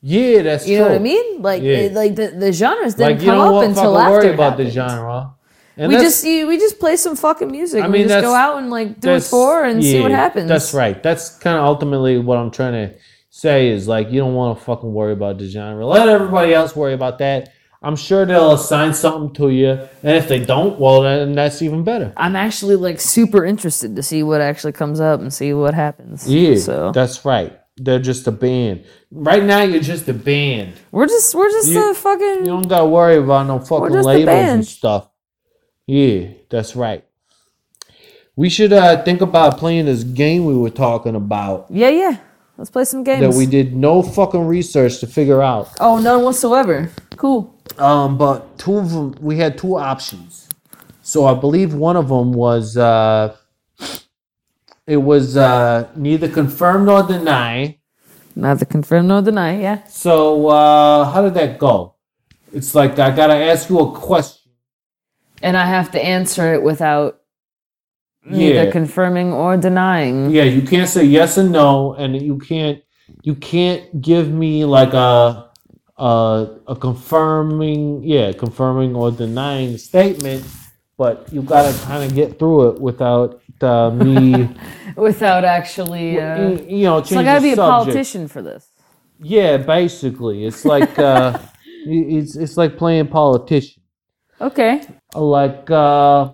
Yeah, that's You true. know what I mean? Like Yeah. it, like the, the genres didn't Like come up until after worry about the genre. And We just you, we just play some fucking music. I mean, we just go out and like do a tour and see what happens. That's right. That's kind of ultimately what I'm trying to say is like you don't want to fucking worry about the genre. Let everybody else worry about that. I'm sure they'll assign something to you, and if they don't, well, then that's even better. I'm actually like super interested to see what actually comes up and see what happens. Yeah, So that's right. They're just a band. Right now, you're just a band. we're just we're just You- a fucking You don't gotta worry about no fucking labels and stuff. Yeah, that's right. We should uh, think about playing this game we were talking about yeah yeah. Let's play some games. that we did no fucking research to figure out. Oh, none whatsoever. Cool. Um, but two of them, we had two options. So I believe one of them was uh, it was uh, neither confirm nor deny. Neither confirm nor deny. Yeah. So uh, how did that go? It's like I gotta ask you a question. And I have to answer it without neither Yeah. confirming or denying. Yeah, you can't say yes and no, and you can't you can't give me like a a, a confirming yeah confirming or denying statement, but you gotta kind of get through it without uh, me. Without actually. Uh, you, you know, so I gotta be a politician for this. Yeah, basically, it's like uh, it's it's like playing politician. Okay. Like uh,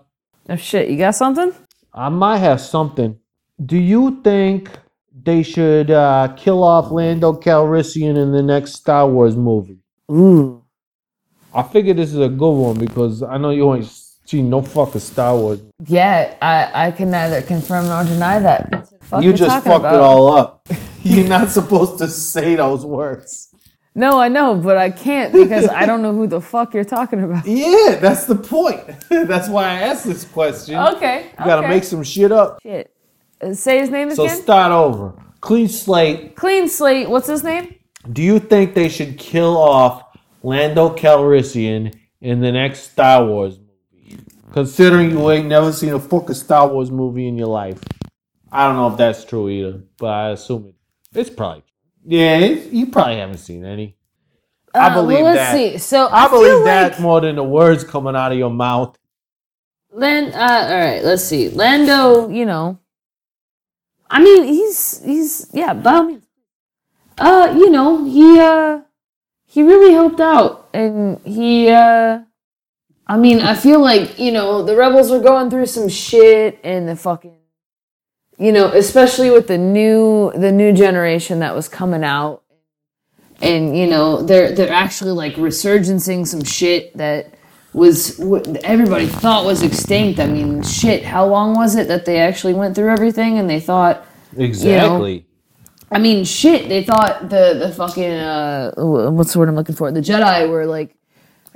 Oh shit, you got something? I might have something. Do you think they should uh, kill off Lando Calrissian in the next Star Wars movie? Ooh. I figure this is a good one because I know you ain't seen no fucking Star Wars. Yeah, I, I can neither confirm nor deny that. You you just fucked about? it all up. You're not supposed to say those words. No, I know, but I can't because I don't know who the fuck you're talking about. Yeah, that's the point. that's why I asked this question. Okay. You gotta okay. make some shit up. shit. Uh, say his name So again. So start over. Clean slate. Clean slate. What's his name? Do you think they should kill off Lando Calrissian in the next Star Wars movie? Considering you ain't never seen a fucking Star Wars movie in your life. I don't know if that's true either, but I assume it. It's probably. Yeah, you probably haven't seen any. I Uh, believe well, let's that. see. So I, I, believe like that more than the words coming out of your mouth. Land. Uh, all right. Let's see. Lando. You know. I mean, he's he's yeah. By all means. Uh, you know, he uh, he really helped out, and he uh, I mean, I feel like you know the rebels were going through some shit, and the fucking, you know, especially with the new the new generation that was coming out, and you know they're they're actually like resurgencing some shit that was what everybody thought was extinct. I mean, shit, how long was it that they actually went through everything and they thought Exactly. I mean, shit, they thought the the fucking uh what's the word I'm looking for? The Jedi were like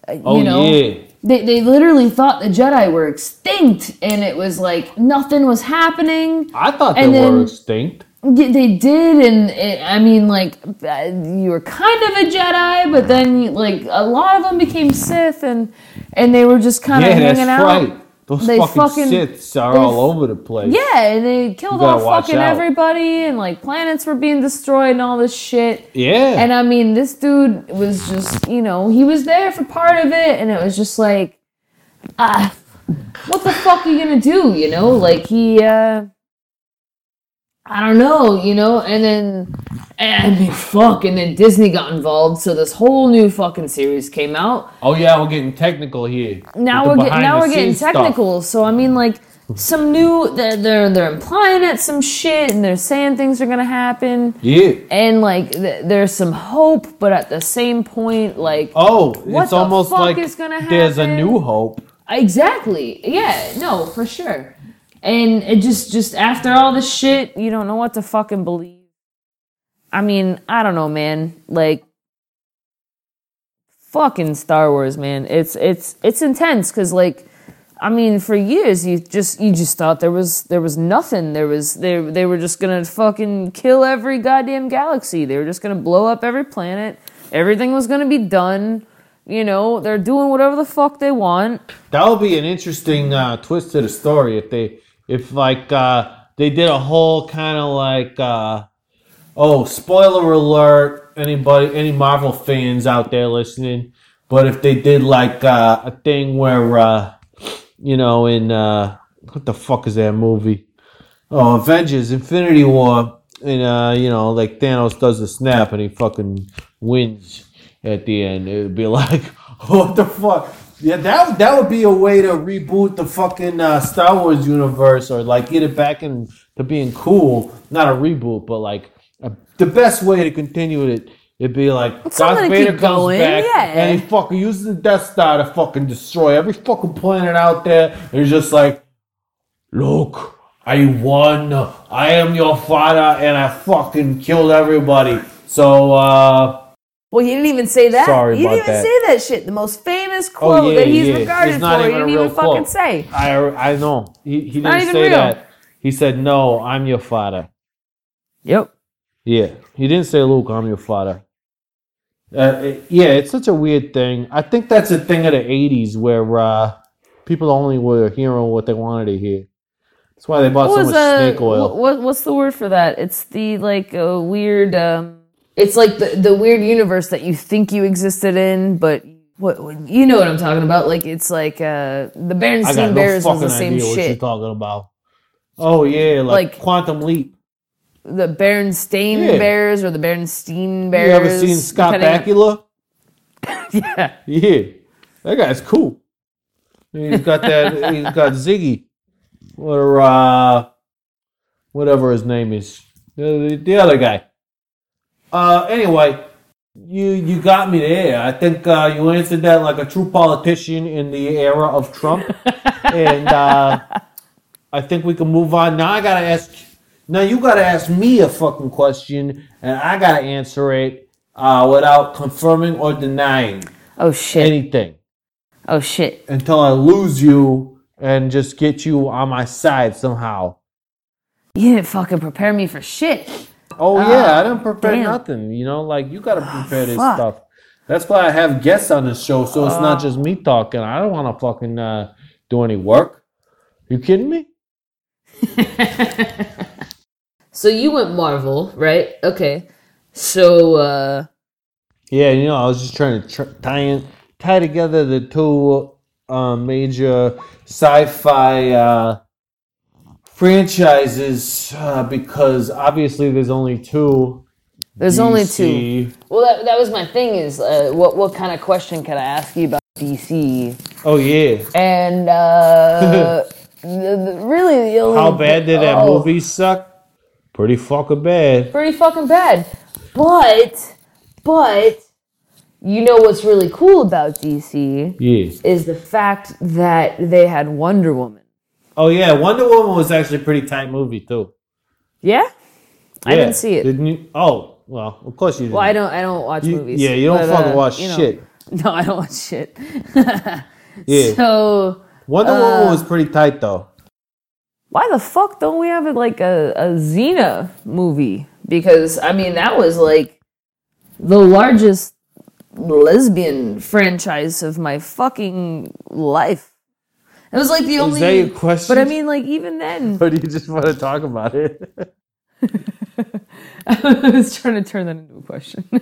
uh, you Oh, know, yeah. They they literally thought the Jedi were extinct and it was like nothing was happening. I thought they And were extinct. Yeah, They did, and it, I mean, like uh, you were kind of a Jedi, but then you, like a lot of them became Sith, and and they were just kind of Yeah, that's hanging out. right. Those They fucking, fucking- Siths are all over the place. Yeah, and they killed off fucking out. everybody, and like planets were being destroyed and all this shit. Yeah. And I mean, this dude was just, you know, he was there for part of it, and it was just like, ah, what the fuck are you gonna do? You know, like he, uh, I don't know, you know, and then, I mean, fuck, and then Disney got involved, so this whole new fucking series came out. oh yeah, we're getting technical here. Now we're getting, now we're getting behind-the-scenes stuff. technical, so I mean, like. Some new, they're, they're they're implying at some shit, and they're saying things are gonna happen Yeah. and like th- there's some hope but at the same point like Oh, it's almost like there's a new hope. exactly yeah no for sure and it just just after all this shit you don't know what to fucking believe i mean i don't know man like fucking star wars man it's it's it's intense because like I mean, for years you just you just thought there was there was nothing. There was they they were just gonna fucking kill every goddamn galaxy. They were just gonna blow up every planet. Everything was gonna be done. You know, they're doing whatever the fuck they want. That would be an interesting uh, twist to the story if they if like uh, they did a whole kind of like uh, oh spoiler alert anybody any Marvel fans out there listening, but if they did like uh, a thing where uh, you know in uh, what the fuck is that movie? Oh, Avengers, Infinity War, and uh, you know, like Thanos does the snap and he fucking wins at the end. It would be like, what the fuck? Yeah, that that would be a way to reboot the fucking uh, Star Wars universe, or like get it back into being cool. Not a reboot, but like the best way to continue it. It'd be like Darth Vader comes going, back yeah. and he fucking uses the Death Star to fucking destroy every fucking planet out there. And he's just like, look, I won. I am your father, and I fucking killed everybody. So, uh, Well, he didn't even say that. Sorry he didn't even that. say that shit. The most famous oh quote yeah, that he's yeah. regarded for, he didn't even fucking say. I I know he he didn't say real. that. He said, "No, I'm your father." Yep. Yeah, he didn't say, "Luke, I'm your father." Uh, it- yeah, it's such a weird thing. I think that's a thing of the '80s where uh, people only were hearing what they wanted to hear. That's why they bought What so much uh, snake oil. what, what what's the word for that? It's the like uh, weird. Um, it's like the the weird universe that you think you existed in, but what you know what I'm talking about? Like it's like uh, the Berenstain no Bears was the same idea what you're shit. talking about. Oh yeah, like, Like- Quantum Leap. The Berenstain Yeah. Bears or the Berenstein Bears. You ever seen Scott Bakula? Yeah. Yeah, that guy's cool. He's got that. he's got Ziggy, or uh, whatever his name is, the, the other guy. Uh, anyway, you you got me there. I think uh, you answered that like a true politician in the era of Trump, and uh, I think we can move on. Now I gotta ask. Now you gotta ask me a fucking question, and I gotta answer it uh, without confirming or denying Oh shit. anything Oh shit. until I lose you and just get you on my side somehow. You didn't fucking prepare me for shit. Oh yeah, I didn't prepare damn. nothing. You know, like you gotta prepare this fuck. stuff. That's why I have guests on this show, so it's Uh. not just me talking. I don't want to fucking uh, do any work. You kidding me? So you went Marvel, right? Okay. So uh Yeah, you know, I was just trying to tr- tie in, tie together the two uh, major sci-fi uh, franchises uh, because obviously there's only two. there's only two. Well, that, that was my thing. Is uh, what what kind of question can I ask you about DC? Oh yeah, And uh, the, the, really, the only how bad did that oh, movie suck? Pretty fucking bad. Pretty fucking bad. But but you know what's really cool about DC Yeah. is the fact that they had Wonder Woman. Oh yeah, Wonder Woman was actually a pretty tight movie too. Yeah, I Yeah. didn't see it. Didn't you? Oh, well, of course you didn't. Well, I don't. I don't watch You- movies. yeah, you don't but, fucking uh, watch you know. shit. No, I don't watch shit. Yeah. So Wonder uh, Woman was pretty tight though. Why the fuck don't we have like a, a Xena movie? Because I mean that was like the largest lesbian franchise of my fucking life. It was like the Is only. that your question? But I mean, like even then, Or do you just want to talk about it? I was trying to turn that into a question.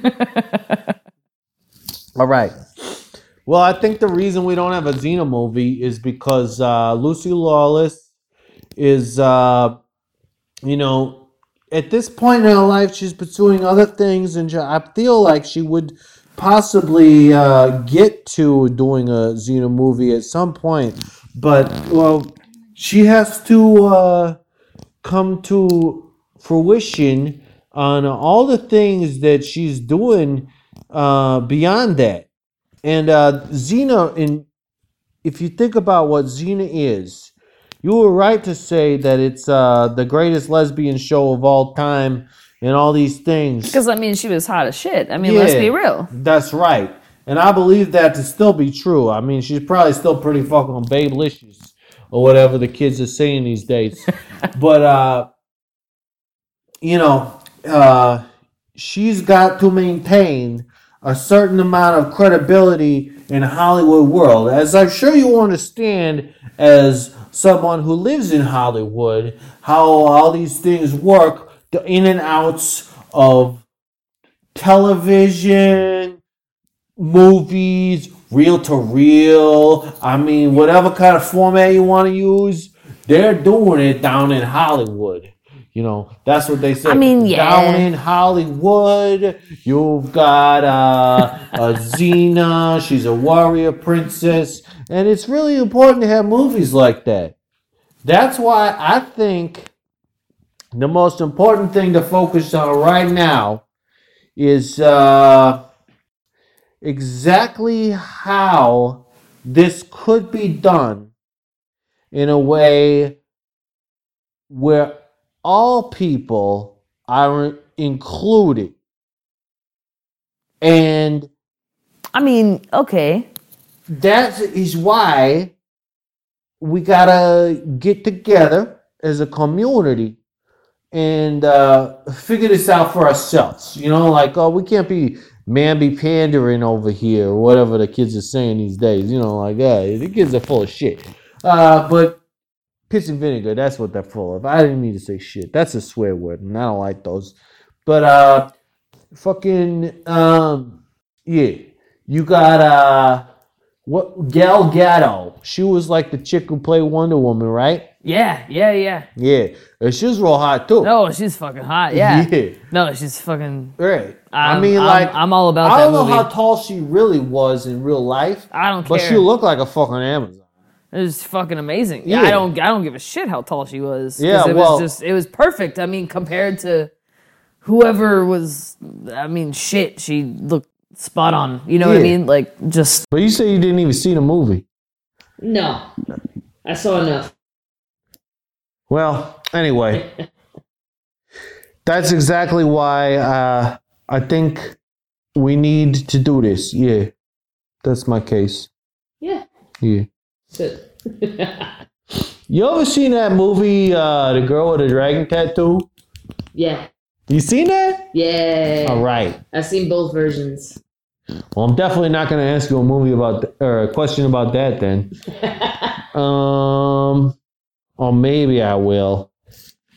All right. Well, I think the reason we don't have a Xena movie is because uh, Lucy Lawless is, uh, you know, at this point in her life, she's pursuing other things, and I feel like she would possibly uh, get to doing a Xena movie at some point. But well, she has to uh, come to fruition on all the things that she's doing uh, beyond that. And uh, Xena, in if you think about what Xena is, you were right to say that it's uh, the greatest lesbian show of all time and all these things. Because I mean, she was hot as shit. I mean, let's be real. That's right. And I believe that to still be true. I mean, she's probably still pretty fucking babelicious or whatever the kids are saying these days. but, uh, you know, uh, she's got to maintain a certain amount of credibility in Hollywood world. As I'm sure you understand, as someone who lives in Hollywood, how all these things work, the in and outs of television, movies, reel to reel. I mean, whatever kind of format you want to use, they're doing it down in Hollywood. You know, that's what they say. I mean, yeah. Down in Hollywood, you've got uh, a Xena. She's a warrior princess. And it's really important to have movies like that. That's why I think the most important thing to focus on right now is uh, exactly how this could be done in a way where all people are included. And I mean, okay. that is why we gotta get together as a community and uh, figure this out for ourselves. You know, like oh, we can't be man be pandering over here or whatever the kids are saying these days. You know, like yeah, the kids are full of shit. Uh, but piss and vinegar, that's what they're full of. I didn't mean to say shit. That's a swear word, and I don't like those. But uh, fucking um, yeah, you got uh. What Gal Gadot? She was like the chick who played Wonder Woman, right? Yeah, yeah, yeah. Yeah, and she was real hot too. No, she's fucking hot. Yeah. Yeah. No, she's fucking. right. I I'm- mean, I'm- like I'm all about I don't know movie. how tall she really was in real life, I don't care. but she looked like a fucking Amazon. It was fucking amazing. Yeah, Yeah. I don't. I don't give a shit how tall she was. 'cause Yeah, it well- was just. It was perfect. I mean, compared to whoever was. I mean, shit. She looked spot on. You know what I mean? Like just. But you say you didn't even see the movie. No, I saw enough. Well, anyway, that's exactly why uh, I think we need to do this. Yeah, that's my case. Yeah. Yeah. Shit. You ever seen that movie, uh, The Girl with the Dragon Tattoo? yeah. You seen that? Yeah. All right. I've seen both versions. Well, I'm definitely not going to ask you a movie about th- or a question about that then. um, or maybe I will.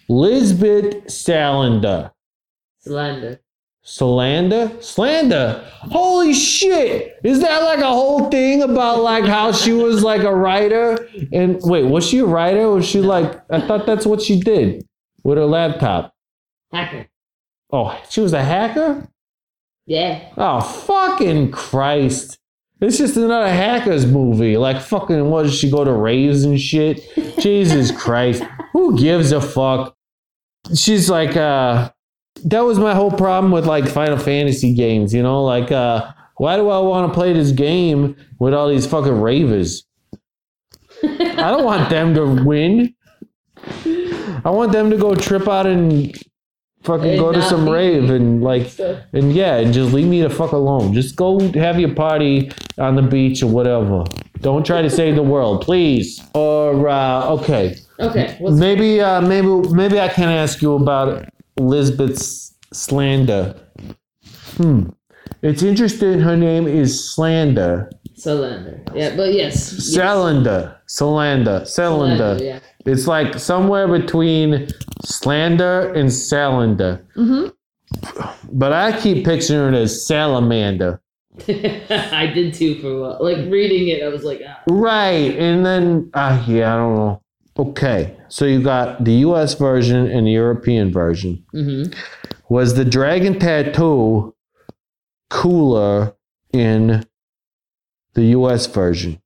Lisbeth Salander. Salander? Slander? Slander. Holy shit! Is that like a whole thing about like how she was like a writer? And wait, was she a writer? Or was she like, I thought that's what she did with her laptop. Hacker. Oh, she was a hacker? Yeah. Oh, fucking Christ. It's just another hackers movie. Like, fucking, what does she go to raves and shit? Jesus Christ. Who gives a fuck? She's like, uh, that was my whole problem with like Final Fantasy games, you know? Like, uh, Why do I want to play this game with all these fucking ravers? I don't want them to win. I want them to go trip out and fucking And go to some rave and like and yeah, and just leave me the fuck alone. Just go have your party on the beach or whatever. Don't try to save the world, please. Or uh, okay, Okay. Maybe uh, maybe maybe I can ask you about Lisbeth's slander. Hmm. It's interesting. Her name is Slander. Salander? Yeah, but yes. yes. Salander. Salander. Salander. Yeah. It's like somewhere between slander and salander. Mm-hmm. But I keep picturing it as salamander. I did too for a while. Like reading it, I was like, ah. Right. And then, uh, yeah, I don't know. Okay. So you got the US version and the European version. Mm-hmm. Was the dragon tattoo cooler in the US version?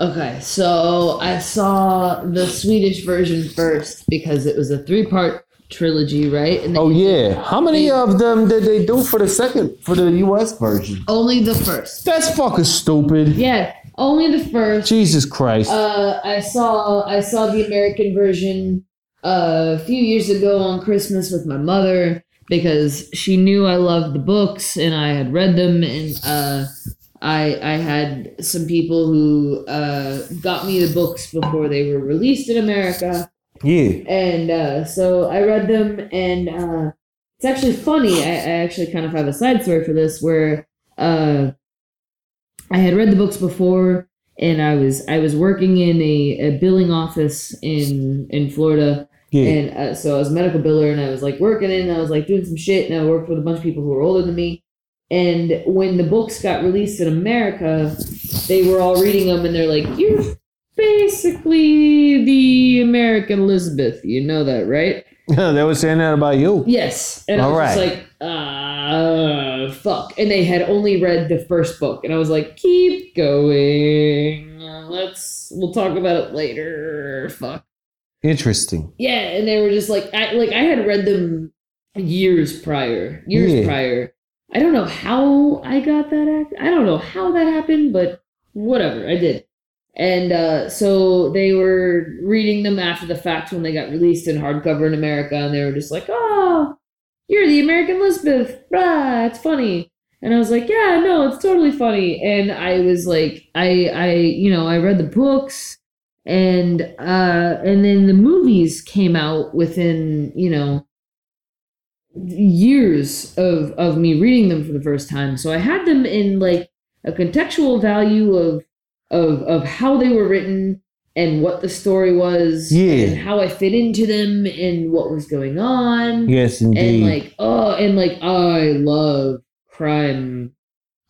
Okay, so I saw the Swedish version first because it was a three-part trilogy, right? And Oh, yeah. How many of them did they do for the second, for the US version? only the first. That's fucking stupid. Yeah, only the first. Jesus Christ. Uh, I saw I saw the American version uh, a few years ago on Christmas with my mother because she knew I loved the books and I had read them and uh, I I had some people who uh, got me the books before they were released in America yeah. and uh, so I read them, and uh, it's actually funny. I, I actually kind of have a side story for this, where uh, I had read the books before, and I was I was working in a, a billing office in in Florida, Yeah. and uh, so I was a medical biller, and I was like working in, I was like doing some shit, and I worked with a bunch of people who were older than me. And when the books got released in America, they were all reading them, and they're like, "You're basically the American Lisbeth. You know that, right?" they were saying that about you. Yes. And I was right. just like, uh, fuck. And they had only read the first book, and I was like, keep going. Let's we'll talk about it later. Fuck. Interesting. Yeah, and they were just like I like I had read them years prior. Years Yeah. prior. I don't know how I got that act. I don't know how that happened, but whatever, I did. And uh, so they were reading them after the fact when they got released in hardcover in America, and they were just like, "Oh, you're the American Lisbeth, blah, it's funny." And I was like, "Yeah, no, it's totally funny." And I was like, I, I, you know, I read the books, and uh, and then the movies came out within, you know, years of of me reading them for the first time. So I had them in like a contextual value of of of how they were written and what the story was Yeah. and how I fit into them and what was going on. Yes, indeed. And like oh and like I love crime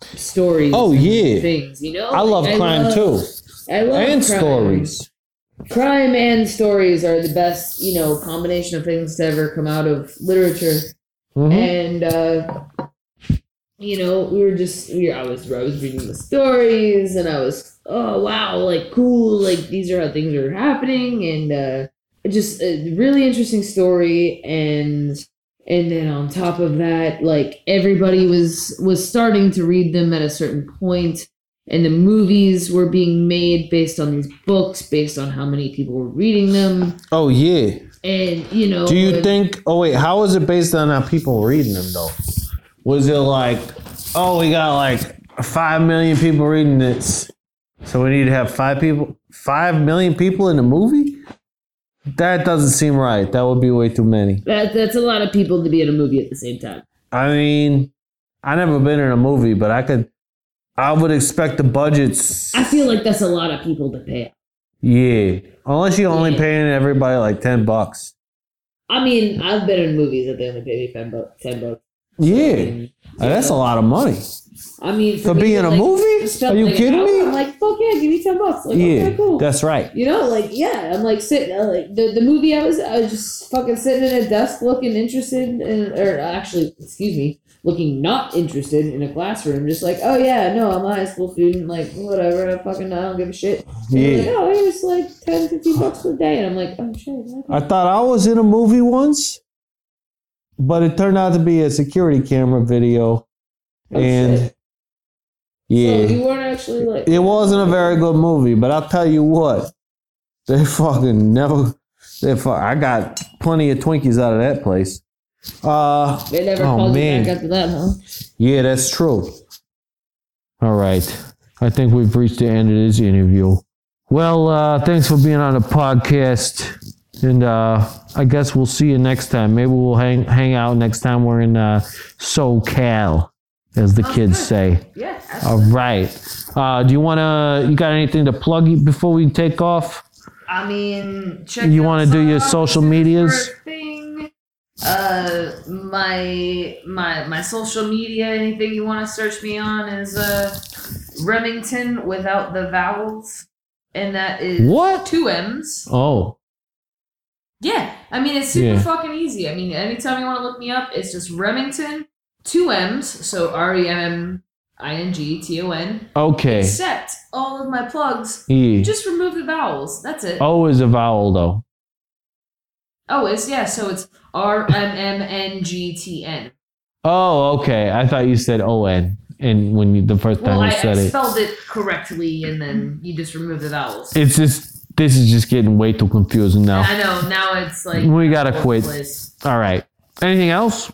stories. Oh, and yeah. things, you know? I love Like, crime love- too. I love And crime. stories. Crime and stories are the best, you know, combination of things to ever come out of literature Mhm. and uh you know we were just we were, I was I was reading the stories and I was oh wow like cool like these are how things are happening and uh just a really interesting story and and then on top of that like everybody was was starting to read them at a certain point and the movies were being made based on these books based on how many people were reading them Oh yeah. and you know Do you think? Oh wait, how was it based on how people reading them though? Was it like, oh, we got like five million people reading this, so we need to have five people, five million people in a movie? That doesn't seem right. That would be way too many. that, that's a lot of people to be in a movie at the same time I mean, I never been in a movie, but I could. I would expect the budgets. I feel like that's a lot of people to pay. Yeah, unless you're only Yeah. paying everybody like ten bucks. I mean, I've been in movies that they only pay me ten bucks. Ten bucks. Yeah, Uh, that's a lot of money. I mean, To be in a like, movie? Are you like, kidding me? I'm like, fuck yeah, give me ten bucks. Like, yeah, okay, cool. that's right. You know, like yeah, I'm like sitting uh, like the, the movie I was I was just fucking sitting at a desk looking interested in or actually excuse me looking not interested in a classroom just like oh yeah no I'm a high school student like whatever I fucking I don't give a shit And they're like, Yeah. oh here's like 10 15 bucks a day and I'm like oh shit. I thought I was in a movie once, but it turned out to be a security camera video, And shit. Yeah. So you weren't actually like. It wasn't a very good movie, but I'll tell you what, they fucking never. They fu- I got plenty of Twinkies out of that place. Uh, They never Oh, called man. you back after that, huh? yeah, that's true. All right, I think we've reached the end of this interview. Well, uh, thanks for being on the podcast, and uh, I guess we'll see you next time. Maybe we'll hang hang out next time we're in uh, SoCal, as the kids say. Yeah. All right. Uh, do you want to? You got anything to plug before we take off? I mean, check You wanna do your social medias? Thing. Uh, my my my social media. Anything you want to search me on is uh Remington without the vowels, and that is What? two M's. Oh, Yeah, I mean it's super Yeah. fucking easy. I mean, anytime you want to look me up, it's just Remington, two M's, so R E M M I N G T O N. okay. Except all of my plugs, E. just remove the vowels. That's it. O is a vowel though. Oh, it's yeah. So it's R M M N G T N. Oh, okay. I thought you said O N, and when you the first time Well, you I said it, I spelled it correctly, and then you just remove the vowels. it's just this is just getting way too confusing now. I know. Now it's like We gotta quit. place. All right. Anything else?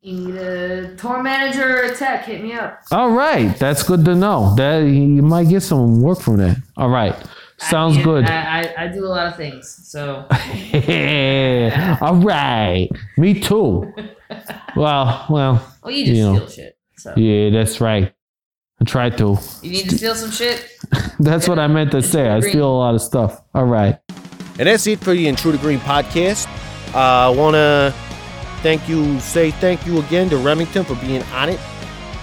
You need a tour manager or a tech? Hit me up. All right. That's good to know. That you might get some work from that. All right. Sounds I, good. I, I, I do a lot of things, so All right. Me too. Well, well. well, you just You know. steal shit. So Yeah, that's right. I try to. you need to steal some shit. That's what I meant to say. I steal a lot of stuff. All right. And that's it for the Intruder Green podcast. Uh, I want to thank you, say thank you again to Remington for being on it.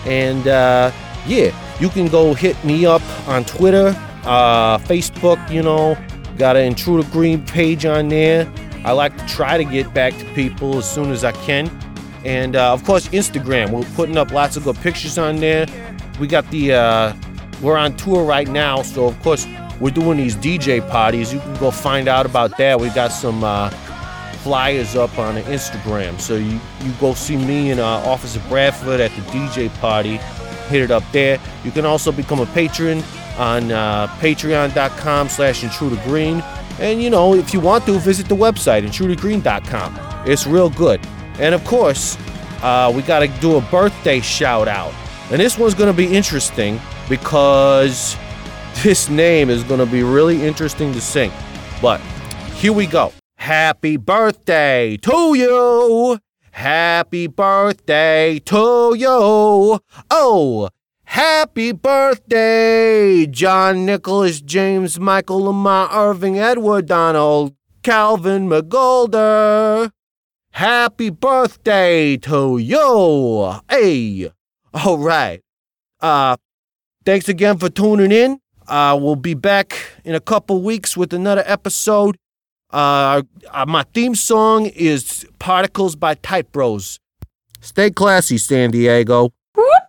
And uh, yeah, you can go hit me up on Twitter, uh, Facebook, you know, got an Intruder Green page on there. I like to try to get back to people as soon as I can. And uh, of course, Instagram. We're putting up lots of good pictures on there. We got the, uh, we're on tour right now, so of course, we're doing these DJ parties. You can go find out about that. We got some uh, flyers up on the Instagram. So you, you go see me in uh, Officer Bradford at the DJ party. Hit it up there. You can also become a patron on uh, patreon.com slash intrudergreen. And, you know, if you want to, visit the website, intrudergreen.com. It's real good. And, of course, uh, we got to do a birthday shout out. And this one's going to be interesting because this name is going to be really interesting to sing. But here we go. Happy birthday to you. Happy birthday to you. Oh, happy birthday, John Nicholas, James, Michael, Lamar, Irving, Edward, Donald, Calvin, McGolder. Happy birthday to you. Hey. All right. Uh, thanks again for tuning in. Uh, we'll be back in a couple weeks with another episode. Uh, uh, my theme song is Particles by Type Bros. Stay classy, San Diego. Whoop.